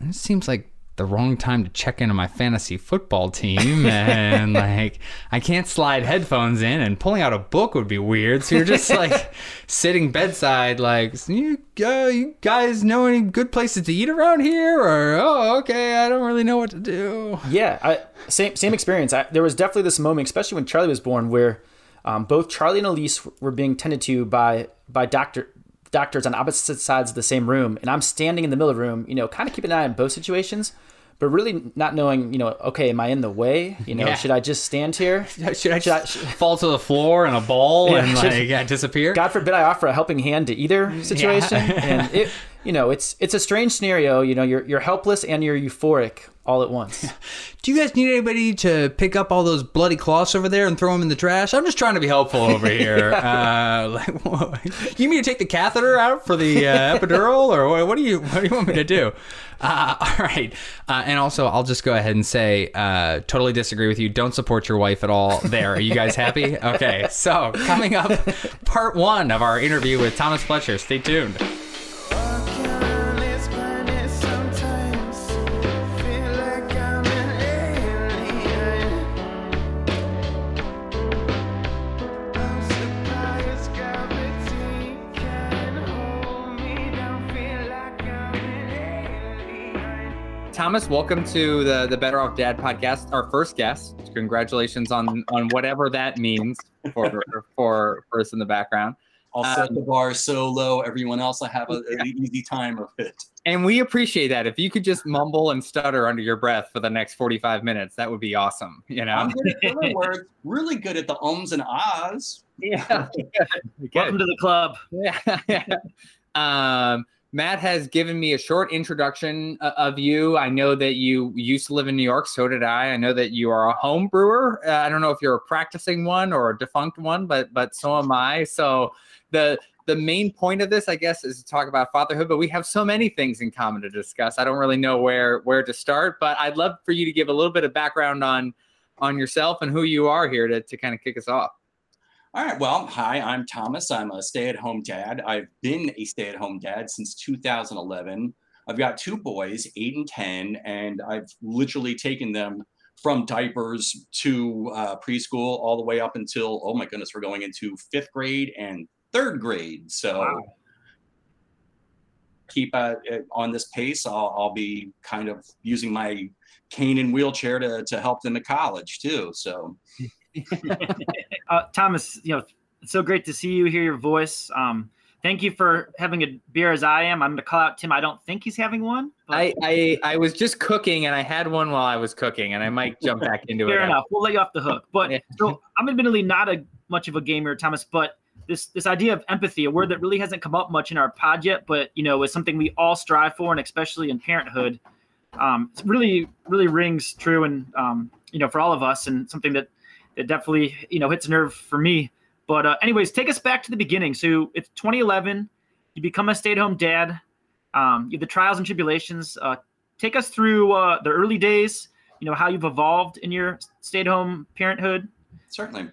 it seems like the wrong time to check into my fantasy football team and (laughs) like I can't slide headphones in and pulling out a book would be weird. So you're just (laughs) like sitting bedside like you, uh, you guys know any good places to eat around here or oh okay I don't really know what to do. Yeah, I, same same experience. I, there was definitely this moment, especially when Charlie was born, where um, both Charlie and Elise were being tended to by by doctor doctors on opposite sides of the same room, and I'm standing in the middle of the room, you know, kind of keeping an eye on both situations but really not knowing, you know, okay, am I in the way? You know, Yeah. should I just stand here? Should (laughs) I Should I- just fall to the floor in a ball Yeah, and should- (laughs) like yeah, disappear? God forbid I offer a helping hand to either situation. (laughs) and it, you know, it's it's a strange scenario. You know, you're you're helpless and you're euphoric all at once. (laughs) Do you guys need anybody to pick up all those bloody cloths over there and throw them in the trash? I'm just trying to be helpful over (laughs) here. uh, (laughs) like, what? you mean to take the catheter out for the uh, epidural, or what, what do you what do you want me to do? Uh, all right, uh, and also I'll just go ahead and say, uh, totally disagree with you. Don't support your wife at all. There, are you guys happy? Okay, so coming up, part one of our interview with Thomas Fletcher. Stay tuned. Thomas, welcome to the the Better Off Dad podcast. Our first guest. Congratulations on on whatever that means for (laughs) for for us in the background. I'll Um, set the bar so low, everyone else will have a, an easy time of it. And we appreciate that. If you could just mumble and stutter under your breath for the next 45 minutes, that would be awesome. You know? I'm good at filler (laughs) words, really good at the ums and ahs. Yeah. (laughs) Welcome to the club. yeah. um, Matt has given me a short introduction uh, of you. I know that you used to live in New York. So did I. I know that you are a home brewer. Uh, I don't know if you're a practicing one or a defunct one, but but so am I. So the the main point of this, I guess, is to talk about fatherhood. But we have so many things in common to discuss. I don't really know where where to start. But I'd love for you to give a little bit of background on on yourself and who you are here to to kind of kick us off. All right. Well, hi, I'm Thomas. I'm a stay at home dad. I've been a stay at home dad since 2011. I've got two boys, eight and 10, and I've literally taken them from diapers to uh, preschool all the way up until, oh my goodness, we're going into fifth grade and third grade. So Wow. keep uh, it on this pace. I'll, I'll be kind of using my cane and wheelchair to, to help them at college too. So (laughs) (laughs) uh, Thomas, you know, it's so great to see you, hear your voice. Um, thank you for having a beer as I am. I'm going to call out Tim. I don't think he's having one. But I, I I was just cooking and I had one while I was cooking and I might jump back into fair it. (laughs) Fair enough. We'll let you off the hook. But Yeah. so I'm admittedly not a much of a gamer, Thomas. But this this idea of empathy, a word that really hasn't come up much in our pod yet, but you know, is something we all strive for, and especially in parenthood, um, it really really rings true, and um, you know, for all of us, and something that that definitely you know hits a nerve for me. But uh, anyways, take us back to the beginning. So it's 2011. You become a stay-at-home dad. Um, you the trials and tribulations. Uh, take us through uh, the early days. You know how you've evolved in your stay-at-home parenthood. Certainly.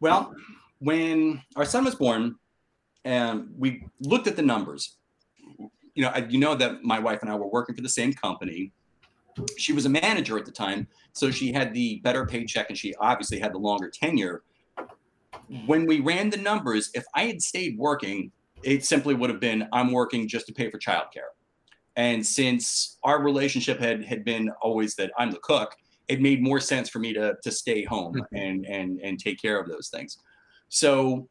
Well, when our son was born, and we looked at the numbers. You know, I, you know that my wife and I were working for the same company. She was a manager at the time, so she had the better paycheck, and she obviously had the longer tenure. When we ran the numbers, if I had stayed working, it simply would have been I'm working just to pay for childcare. And since our relationship had had been always that I'm the cook, it made more sense for me to to stay home and and and take care of those things. So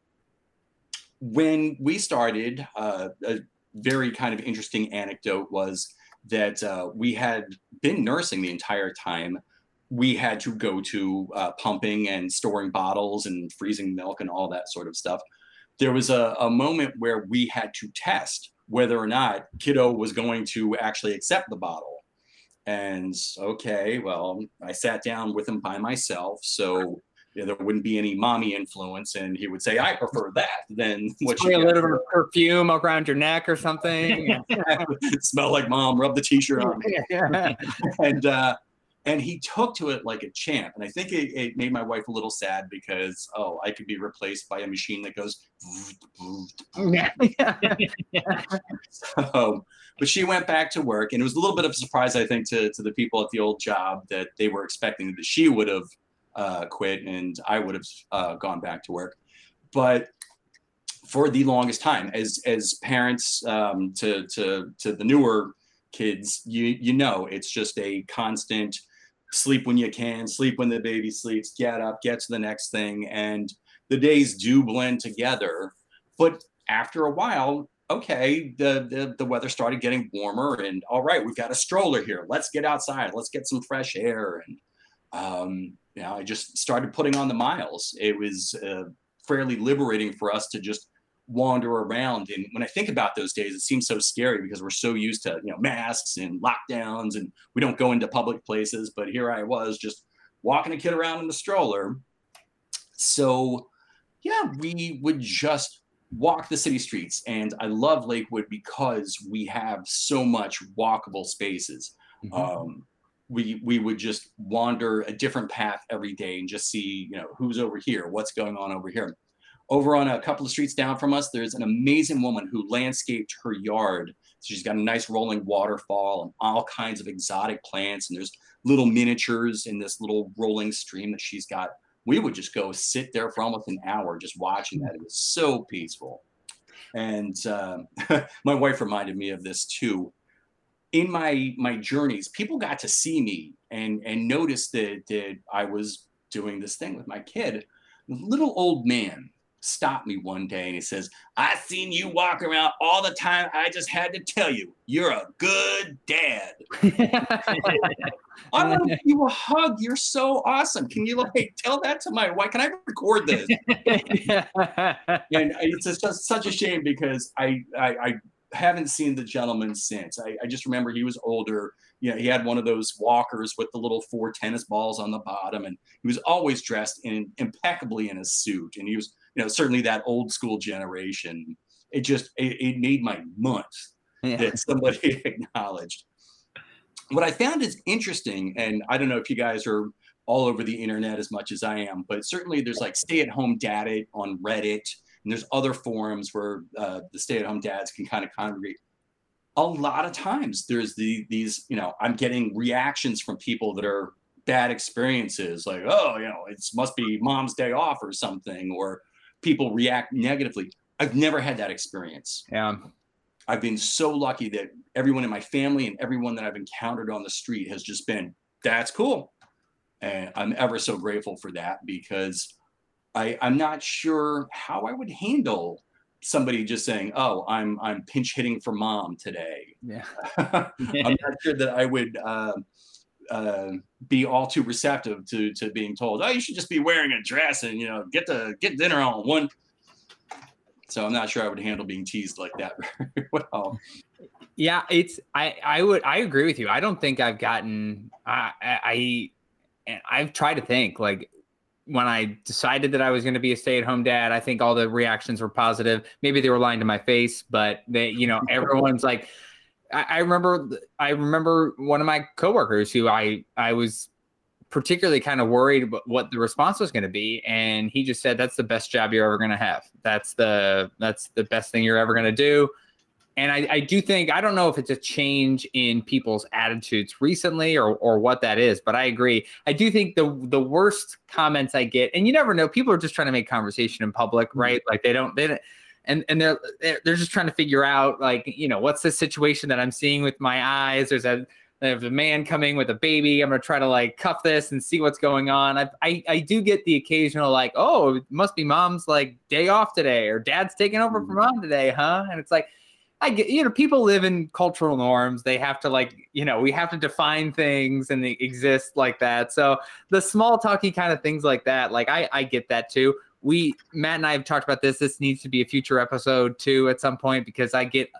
when we started, uh, a very kind of interesting anecdote was that uh, we had been nursing the entire time. We had to go to uh, pumping and storing bottles and freezing milk and all that sort of stuff. There was a, a moment where we had to test whether or not kiddo was going to actually accept the bottle. And okay, well, I sat down with him by myself. So you know, there wouldn't be any mommy influence. And he would say, I prefer that than what Spray a little bit of perfume around your neck or something. (laughs) smell like mom, rub the t-shirt on. (laughs) (laughs) and uh, and he took to it like a champ. And I think it, it made my wife a little sad because oh, I could be replaced by a machine that goes. (laughs) So, but she went back to work, and it was a little bit of a surprise, I think, to to the people at the old job that they were expecting that she would have uh, quit and I would have uh, gone back to work. But for the longest time, as as parents um, to to to the newer kids, you you know, it's just a constant sleep when you can, sleep when the baby sleeps, get up, get to the next thing, and the days do blend together. But after a while, okay, the, the the weather started getting warmer, and all right, we've got a stroller here. Let's get outside. Let's get some fresh air. And um, you know, I just started putting on the miles. It was uh, fairly liberating for us to just wander around. And when I think about those days, it seems so scary because we're so used to you know masks and lockdowns, and we don't go into public places. But here I was just walking a kid around in the stroller. So yeah, we would just walk the city streets. And I love Lakewood because we have so much walkable spaces. Mm-hmm. Um, we we would just wander a different path every day and just see, you know, who's over here, what's going on over here. Over on a couple of streets down from us, there's an amazing woman who landscaped her yard. She's got a nice rolling waterfall and all kinds of exotic plants, and there's little miniatures in this little rolling stream that she's got we would just go sit there for almost an hour just watching that. It was so peaceful. And uh, (laughs) my wife reminded me of this too. In my my journeys, people got to see me and and notice that that I was doing this thing with my kid. little old man stopped me one day and he says, I seen you walk around all the time. I just had to tell you, you're a good dad. (laughs) I want to give you a hug. You're so awesome. Can you like tell that to my wife? Can I record this? (laughs) and it's just such a shame because I, I, I haven't seen the gentleman since. I, I, just remember he was older. You know, he had one of those walkers with the little four tennis balls on the bottom, and he was always dressed in impeccably in a suit. And he was you know, certainly that old school generation. It just it, it made my month yeah. that somebody (laughs) acknowledged. What I found is interesting, and I don't know if you guys are all over the internet as much as I am, but certainly there's like stay at home Daddit on Reddit, and there's other forums where uh, the stay at home dads can kind of congregate. A lot of times there's the these, you know, I'm getting reactions from people that are bad experiences, like, oh, you know, it must be mom's day off or something, or people react negatively. I've never had that experience. Yeah. I've been so lucky that everyone in my family and everyone that I've encountered on the street has just been, that's cool. And I'm ever so grateful for that because I, I'm not sure how I would handle somebody just saying, "Oh, I'm I'm pinch hitting for mom today." Yeah, (laughs) I'm not sure that I would uh, uh, be all too receptive to to being told, "Oh, you should just be wearing a dress and you know get the get dinner on one." So I'm not sure I would handle being teased like that (laughs) very well. Yeah, it's I I would I agree with you. I don't think I've gotten I I and I've tried to think like when I decided that I was going to be a stay-at-home dad, I think all the reactions were positive. Maybe they were lying to my face, but they, you know, (laughs) everyone's like, I, I remember I remember one of my coworkers who I I was particularly kind of worried about what the response was going to be and he just said that's the best job you're ever going to have that's the that's the best thing you're ever going to do and I, I do think i don't know if it's a change in people's attitudes recently or or what that is but i agree i do think the the worst comments i get and you never know people are just trying to make conversation in public mm-hmm. right like they don't they don't and and they're they're just trying to figure out like you know what's the situation that I'm seeing with my eyes. There's a there's a man coming with a baby. I'm gonna try to like cuff this and see what's going on. I I, I do get the occasional like oh it must be mom's like day off today or dad's taking over for mom today, huh? And it's like. I get, you know, people live in cultural norms. They have to like, you know, we have to define things and they exist like that. So the small talky kind of things like that, like I, I get that too we Matt and I have talked about this. This needs to be a future episode too at some point because I get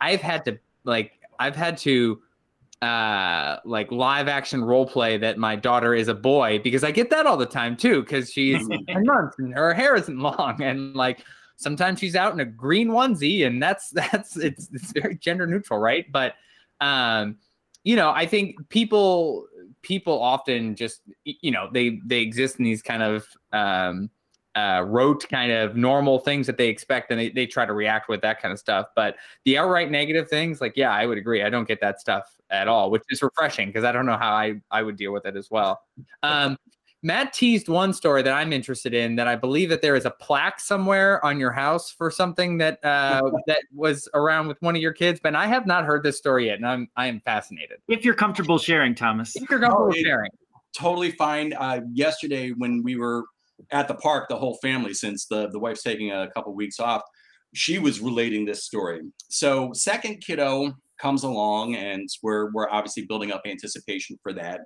I've had to like I've had to uh like live action role play that my daughter is a boy because I get that all the time too because she's (laughs) nine months and her hair isn't long and like sometimes she's out in a green onesie and that's (laughs) that's it's it's very gender neutral right? But um you know I think people people often just you know they they exist in these kind of um uh rote kind of normal things that they expect and they, they try to react with that kind of stuff. But the outright negative things like yeah i would agree. I don't get that stuff at all which is refreshing because i don't know how i i would deal with it as well. Um Matt teased one story that I'm interested in that I believe that there is a plaque somewhere on your house for something that uh, (laughs) that was around with one of your kids, but I have not heard this story yet, and I'm I am fascinated. If you're comfortable sharing, Thomas. If you're comfortable Oh, sharing, totally fine. Uh, yesterday, when we were at the park, the whole family, since the the wife's taking a couple weeks off, she was relating this story. So, second kiddo comes along, and we're we're obviously building up anticipation for that.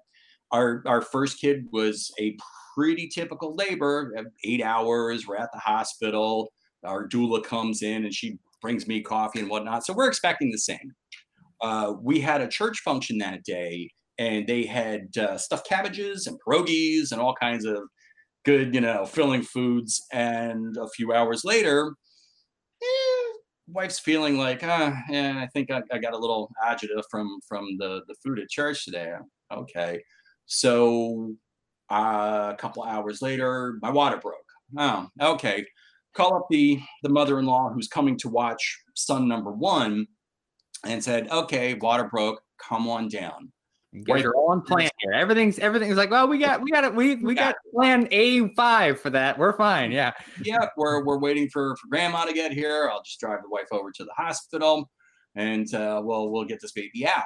Our our first kid was a pretty typical labor, uh, eight hours. We're at the hospital. Our doula comes in, and she brings me coffee and whatnot. So we're expecting the same. Uh, we had a church function that day, and they had uh, stuffed cabbages and pierogies and all kinds of good, you know, filling foods. And a few hours later, eh, wife's feeling like, ah, yeah, I think I, I got a little agita from from the the food at church today. Okay, so uh, a couple hours later, my water broke. Oh, okay. Call up the the mother-in-law who's coming to watch son number one, and said, okay, water broke. Come on down. you guys are all on plan here. Everything's everything's like, well, we got we got it. We we got plan A five for that. We're fine. Yeah. yeah, we're we're waiting for for grandma to get here. I'll just drive the wife over to the hospital, and uh, we'll we'll get this baby out.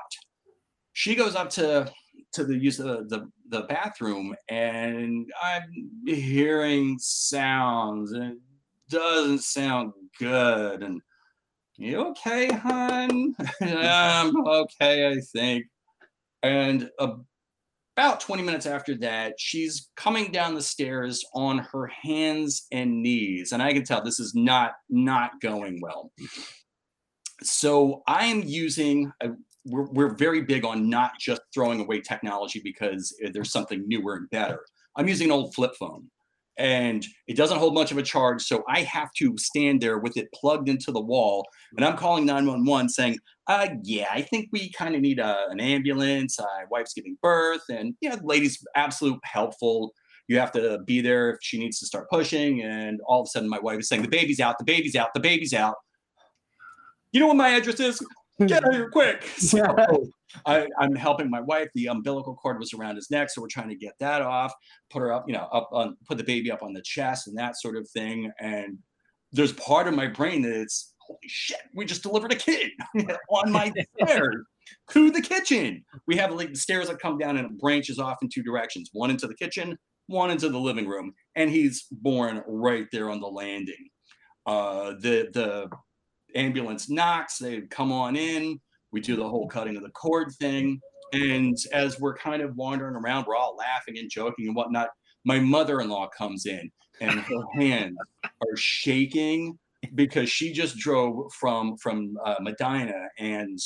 She goes up to to the use of the, the the bathroom, and I'm hearing sounds, and it doesn't sound good. And you okay, hon? (laughs) I'm okay, I think. And about 20 minutes after that, she's coming down the stairs on her hands and knees. And I can tell this is not not going well. So I am using a, we're, we're very big on not just throwing away technology because there's something newer and better. I'm using an old flip phone and it doesn't hold much of a charge. So I have to stand there with it plugged into the wall. And I'm calling 911 saying, uh, yeah, I think we kind of need a, an ambulance. My wife's giving birth. And, yeah, the lady's absolute helpful. You have to be there if she needs to start pushing. And all of a sudden, my wife is saying, the baby's out, the baby's out, the baby's out. You know what my address is? Get out here quick. (laughs) So I, I'm helping my wife. The umbilical cord was around his neck, so we're trying to get that off, put her up, you know, up on, put the baby up on the chest and that sort of thing. And there's part of my brain that it's holy shit, we just delivered a kid (laughs) on my stairs to the kitchen. We have like the stairs that come down and it branches off in two directions, one into the kitchen, one into the living room, and he's born right there on the landing. Uh, the the ambulance knocks, they come on in. We do the whole cutting of the cord thing. And as we're kind of wandering around, we're all laughing and joking and whatnot. My mother in law comes in and her (laughs) hands are shaking because she just drove from from uh, Medina and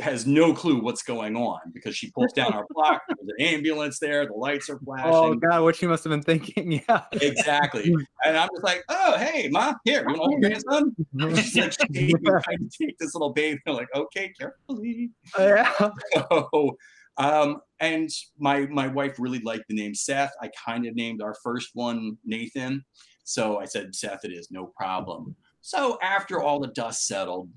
has no clue what's going on because she pulls down our block. (laughs) There's an ambulance there. The lights are flashing. Oh God, what she must have been thinking. (laughs) Yeah. Exactly. And I'm just like, oh, hey, ma, here, you want to hold your grandson? (laughs) She's like, shaking, trying to take this little baby. I'm like, okay, carefully. yeah. So, um, and my my wife really liked the name Seth. I kind of named our first one Nathan. So I said, Seth, it is no problem. So after all the dust settled,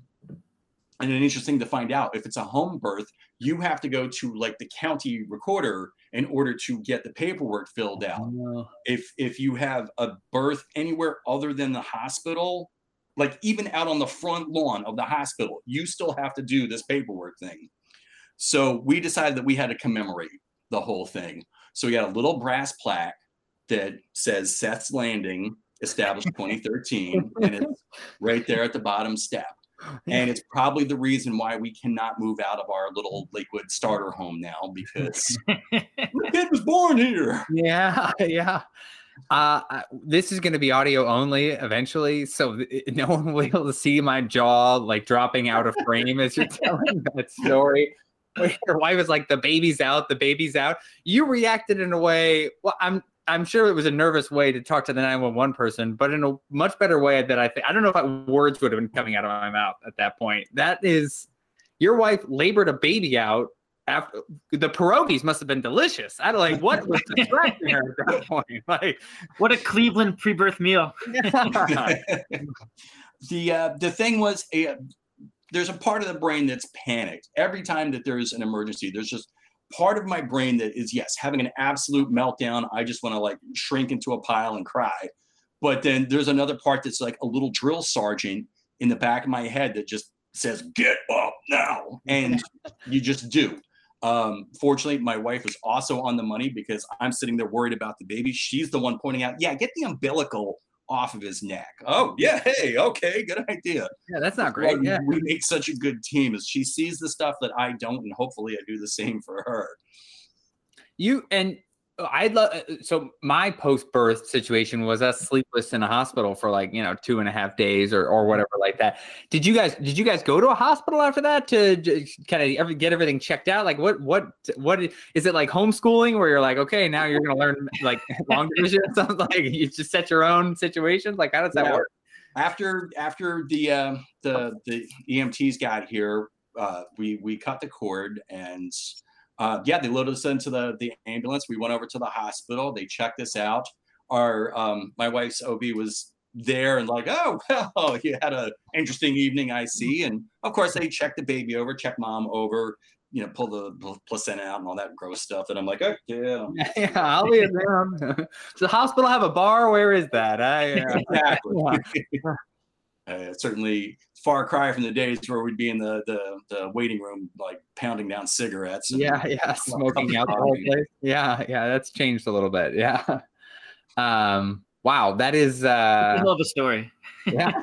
and then interesting to find out if it's a home birth, you have to go to like the county recorder in order to get the paperwork filled out. Oh, if if you have a birth anywhere other than the hospital like even out on the front lawn of the hospital you still have to do this paperwork thing. So we decided that we had to commemorate the whole thing. So we got a little brass plaque that says seth's landing established (laughs) 2013 and it's right there at the bottom step (laughs) and it's probably the reason why we cannot move out of our little lakewood starter home now because (laughs) the kid was born here Yeah, (laughs) yeah. Uh, this is going to be audio only eventually, so th- no one will be able to see my jaw like dropping out of frame as you're telling that story. Your wife is like, "The baby's out, the baby's out." You reacted in a way. Well, I'm I'm sure it was a nervous way to talk to the 911 person, but in a much better way that I think I don't know if I, words would have been coming out of my mouth at that point. That is, your wife labored a baby out after the pierogies must have been delicious. I don't like what was distracting (laughs) her at that point. (laughs) Like, What a Cleveland pre-birth meal. (laughs) the uh, the thing was a there's a part of the brain that's panicked every time that there's an emergency there's just part of my brain that is yes having an absolute meltdown i just want to like shrink into a pile and cry. But then there's another part that's like a little drill sergeant in the back of my head that just says get up now and (laughs) you just do. Um, fortunately my wife is also on the money because i'm sitting there worried about the baby. She's the one pointing out yeah get the umbilical off of his neck oh yeah hey okay good idea yeah, that's not great. Yeah. we make such a good team is she sees the stuff that I don't, and hopefully I do the same for her. You and I love so my post birth situation was us sleepless in a hospital for like you know two and a half days or or whatever like that. Did you guys did you guys go to a hospital after that to kind of get everything checked out? Like what what what is it like homeschooling where you're like okay now you're gonna learn like long division or something (laughs) like you just set your own situations like how does that Yeah. work? After after the uh, the the EMTs got here, uh, we we cut the cord and uh, yeah, they loaded us into the the ambulance. We went over to the hospital. They checked us out. Our um, my wife's OB was there and like, oh (laughs) well, you had an interesting evening, I see. And of course, they checked the baby over, checked mom over, you know, pull the placenta out and all that gross stuff. And I'm like, oh yeah, (laughs) yeah, I'll be there. (laughs) Does the hospital have a bar? Where is that? I, uh, exactly. Yeah. uh, certainly far cry from the days where we'd be in the the, the waiting room like pounding down cigarettes. and- yeah, yeah, (laughs) smoking out the whole place. Yeah, yeah, that's changed a little bit. Yeah. (laughs) Um. Wow, that is. I uh love a story. Yeah. (laughs)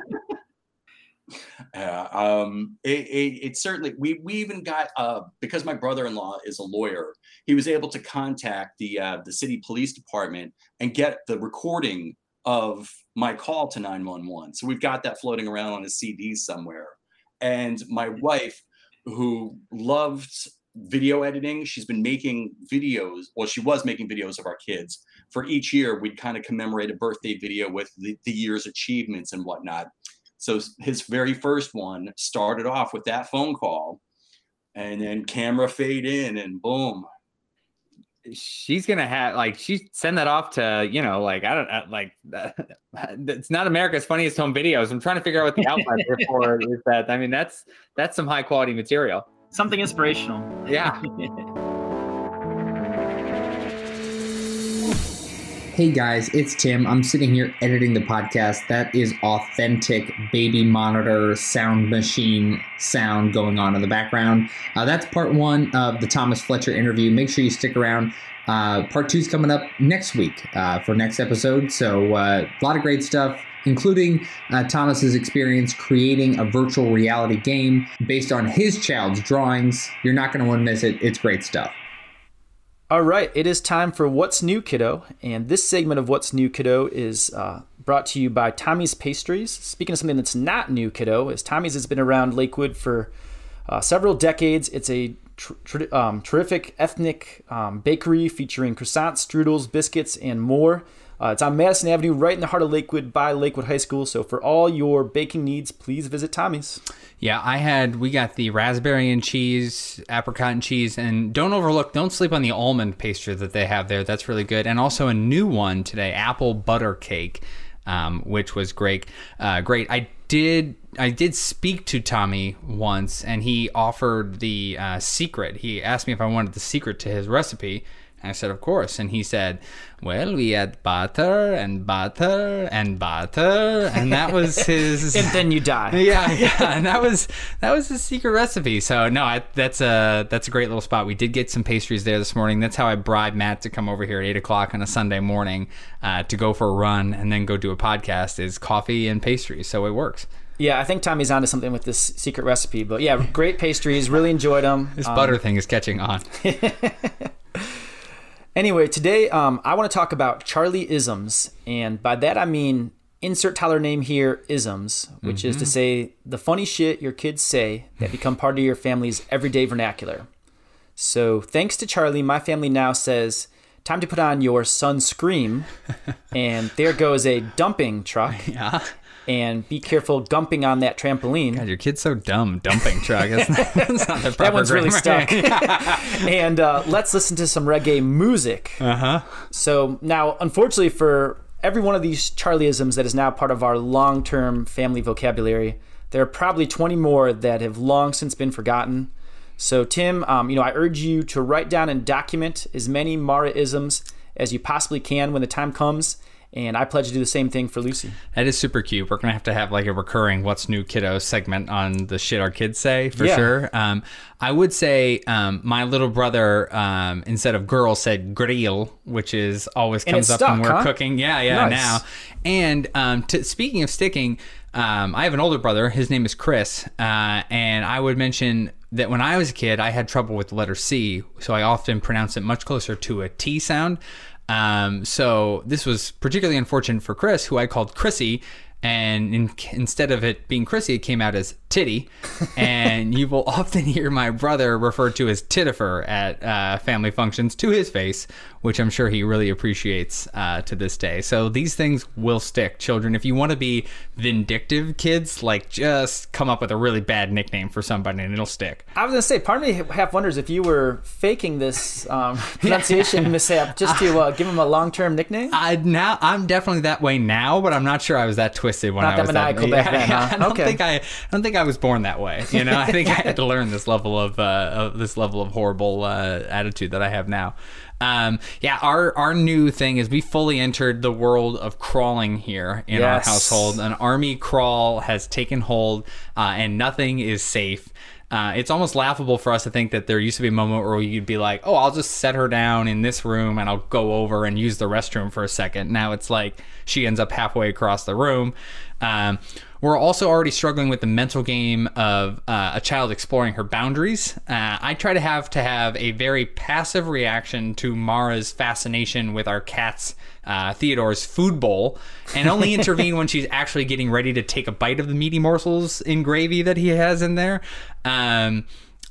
Yeah, um, it, it, it certainly we we even got uh, because my brother-in-law is a lawyer. He was able to contact the uh, the city police department and get the recording of my call to 911. So we've got that floating around on a CD somewhere. And my wife, who loved video editing, she's been making videos. Well, she was making videos of our kids. For each year, we'd kind of commemorate a birthday video with the, the year's achievements and whatnot. So his very first one started off with that phone call, and then camera fade in, and boom. She's gonna have like she send that off to you know like I don't uh, like (laughs) it's not America's funniest home videos. I'm trying to figure out what the outlet (laughs) for is that. I mean that's that's some high quality material. Something inspirational. Yeah. (laughs) Hey guys, it's Tim. I'm sitting here editing the podcast. That is authentic baby monitor sound machine sound going on in the background. Uh, that's part one of the Thomas Fletcher interview. Make sure you stick around. Uh, part two is coming up next week uh, for next episode. So uh, a lot of great stuff, including uh, Thomas's experience creating a virtual reality game based on his child's drawings. You're not going to want to miss it. It's great stuff. All right, it is time for What's New, Kiddo. And this segment of What's New, Kiddo is uh, brought to you by Tommy's Pastries. Speaking of something that's not new, Kiddo, is Tommy's has been around Lakewood for uh, several decades. It's a tr- tr- um, terrific ethnic um, bakery featuring croissants, strudels, biscuits, and more. Uh, it's on Madison Avenue, right in the heart of Lakewood by Lakewood High School. So for all your baking needs, please visit Tommy's. Yeah, I had we got the raspberry and cheese, apricot and cheese, and don't overlook, don't sleep on the almond pastry that they have there. That's really good, and also a new one today, apple butter cake, um, which was great. Uh, great. I did I did speak to Tommy once, and he offered the uh, secret. He asked me if I wanted the secret to his recipe. I said, of course. And he said, well, we had butter and butter and butter. And that was (laughs) his. And then you die. (laughs) yeah, yeah, and that was that was the secret recipe. So no, I, that's a that's a great little spot. We did get some pastries there this morning. That's how I bribed Matt to come over here at eight o'clock on a Sunday morning uh, to go for a run and then go do a podcast. Is coffee and pastries, so it works. Yeah, I think Tommy's onto something with this secret recipe. But yeah, great pastries. Really enjoyed them. This butter thing is catching on. (laughs) Anyway, today um, I want to talk about Charlie isms, and by that I mean insert Tyler name here isms, which is to say the funny shit your kids say that (laughs) become part of your family's everyday vernacular. So thanks to Charlie, my family now says time to put on your sunscreen, (laughs) and there goes a dumping truck. Yeah. And be careful gumping on that trampoline. God, your kid's so dumb. Dumping truck. That's not, (laughs) that's not that one's really stuck. (laughs) and uh, let's listen to some reggae music. Uh huh. So now, unfortunately, for every one of these Charlieisms that is now part of our long-term family vocabulary, there are probably 20 more that have long since been forgotten. So, Tim, um, you know, I urge you to write down and document as many Mara-isms as you possibly can when the time comes. And I pledge to do the same thing for Lucy. That is super cute. We're gonna have to have like a recurring "What's New, Kiddo" segment on the shit our kids say for Yeah. sure. Um, I would say um, my little brother um, instead of girl said grill, which is always comes up when we're huh? cooking. Yeah, yeah. Nice. Now, and um, to, speaking of sticking, um, I have an older brother. His name is Chris, uh, and I would mention that when I was a kid, I had trouble with the letter C, so I often pronounce it much closer to a T sound. Um, so this was particularly unfortunate for Chris, who I called Chrissy, and in, instead of it being Chrissy, it came out as Titty. and you will often hear my brother referred to as Titifer at uh, family functions to his face, which I'm sure he really appreciates uh, to this day. So these things will stick, children. If you want to be vindictive kids, like just come up with a really bad nickname for somebody and it'll stick. I was gonna say, part of me half wonders if you were faking this um, (laughs) pronunciation mishap just to uh, give him a long-term nickname. I now I'm definitely that way now, but I'm not sure I was that twisted when Not I that was maniacal that. back then, (laughs) huh? I don't Okay. think I, I don't think I was born that way. You know, I think I had to learn this level of, uh, of this level of horrible uh, attitude that I have now. Um, yeah, our our new thing is we fully entered the world of crawling here in our household. An army crawl has taken hold, uh, and nothing is safe. Uh, it's almost laughable for us to think that there used to be a moment where you'd be like, "Oh, I'll just set her down in this room and I'll go over and use the restroom for a second. Now it's like she ends up halfway across the room. Um, we're also already struggling with the mental game of uh, a child exploring her boundaries. Uh, I try to have to have a very passive reaction to Mara's fascination with our cat's uh, Theodore's food bowl, and only (laughs) intervene when she's actually getting ready to take a bite of the meaty morsels in gravy that he has in there. Um,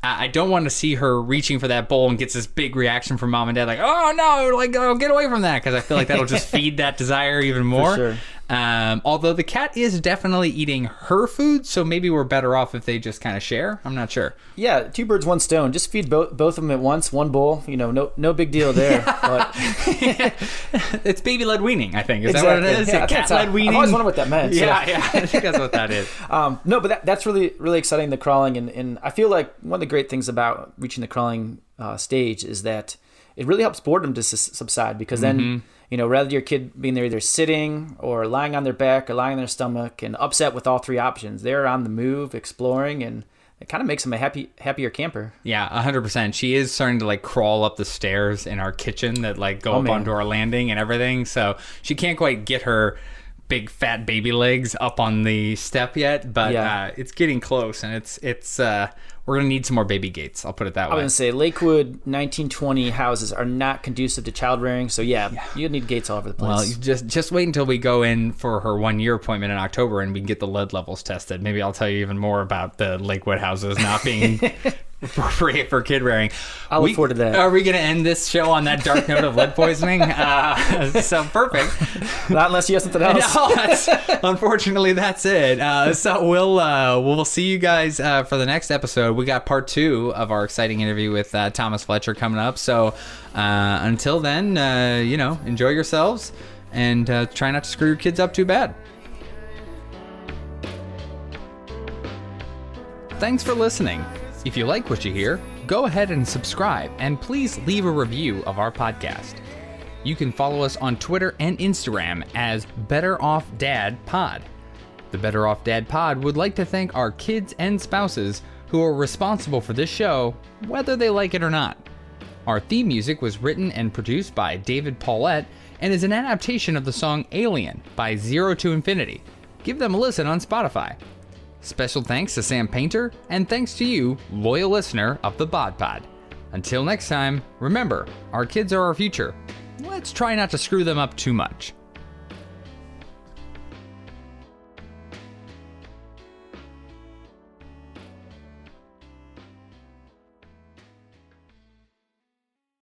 I don't want to see her reaching for that bowl and gets this big reaction from mom and dad, like, "Oh no, like, oh, get away from that," because I feel like that'll just (laughs) feed that desire even more. sure. Um, although the cat is definitely eating her food, so maybe we're better off if they just kind of share. I'm not sure. Yeah, two birds, one stone. Just feed both both of them at once, one bowl. You know, no no big deal there. (laughs) But (laughs) It's baby led weaning, I think. Is that what it is? Yeah, cat led weaning. I've always wondered what that meant. so- Yeah, yeah, I think that's what that is. (laughs) Um, no, but that, that's really really exciting. The crawling and, and I feel like one of the great things about reaching the crawling uh, stage is that it really helps boredom to s- subside because then Mm-hmm. you know rather your kid being there either sitting or lying on their back or lying on their stomach and upset with all three options, they're on the move, exploring, and it kind of makes them a happy happier camper. Yeah, hundred percent. She is starting to like crawl up the stairs in our kitchen that like go Oh, up man. onto our landing and everything. So she can't quite get her big fat baby legs up on the step yet, but Yeah. uh, it's getting close, and it's it's uh, we're gonna need some more baby gates. I'll put it that way. I was gonna say Lakewood 1920 houses are not conducive to child rearing, so yeah, you need gates all over the place. Well, you just just wait until we go in for her one year appointment in October, and we can get the lead levels tested. Maybe I'll tell you even more about the Lakewood houses not being (laughs) (laughs) appropriate for kid rearing. I look We- forward to that. Are we going to end this show on that dark note of lead (laughs) poisoning? Uh, so perfect. not unless you have something else. (laughs) No, that's, unfortunately, that's it. Uh, so we'll uh, we'll see you guys uh, for the next episode. We got part two of our exciting interview with uh, Thomas Fletcher coming up. So uh, until then, uh, you know, enjoy yourselves and uh, try not to screw your kids up too bad. Thanks for listening. If you like what you hear, go ahead and subscribe and please leave a review of our podcast. You can follow us on Twitter and Instagram as Better Off Dad Pod. The Better Off Dad Pod would like to thank our kids and spouses who are responsible for this show, whether they like it or not. Our theme music was written and produced by David Paulette and is an adaptation of the song Alien by Zero to Infinity. Give them a listen on Spotify. Special thanks to Sam Painter, and thanks to you, loyal listener of the Bod Pod. Until next time, remember, our kids are our future. Let's try not to screw them up too much.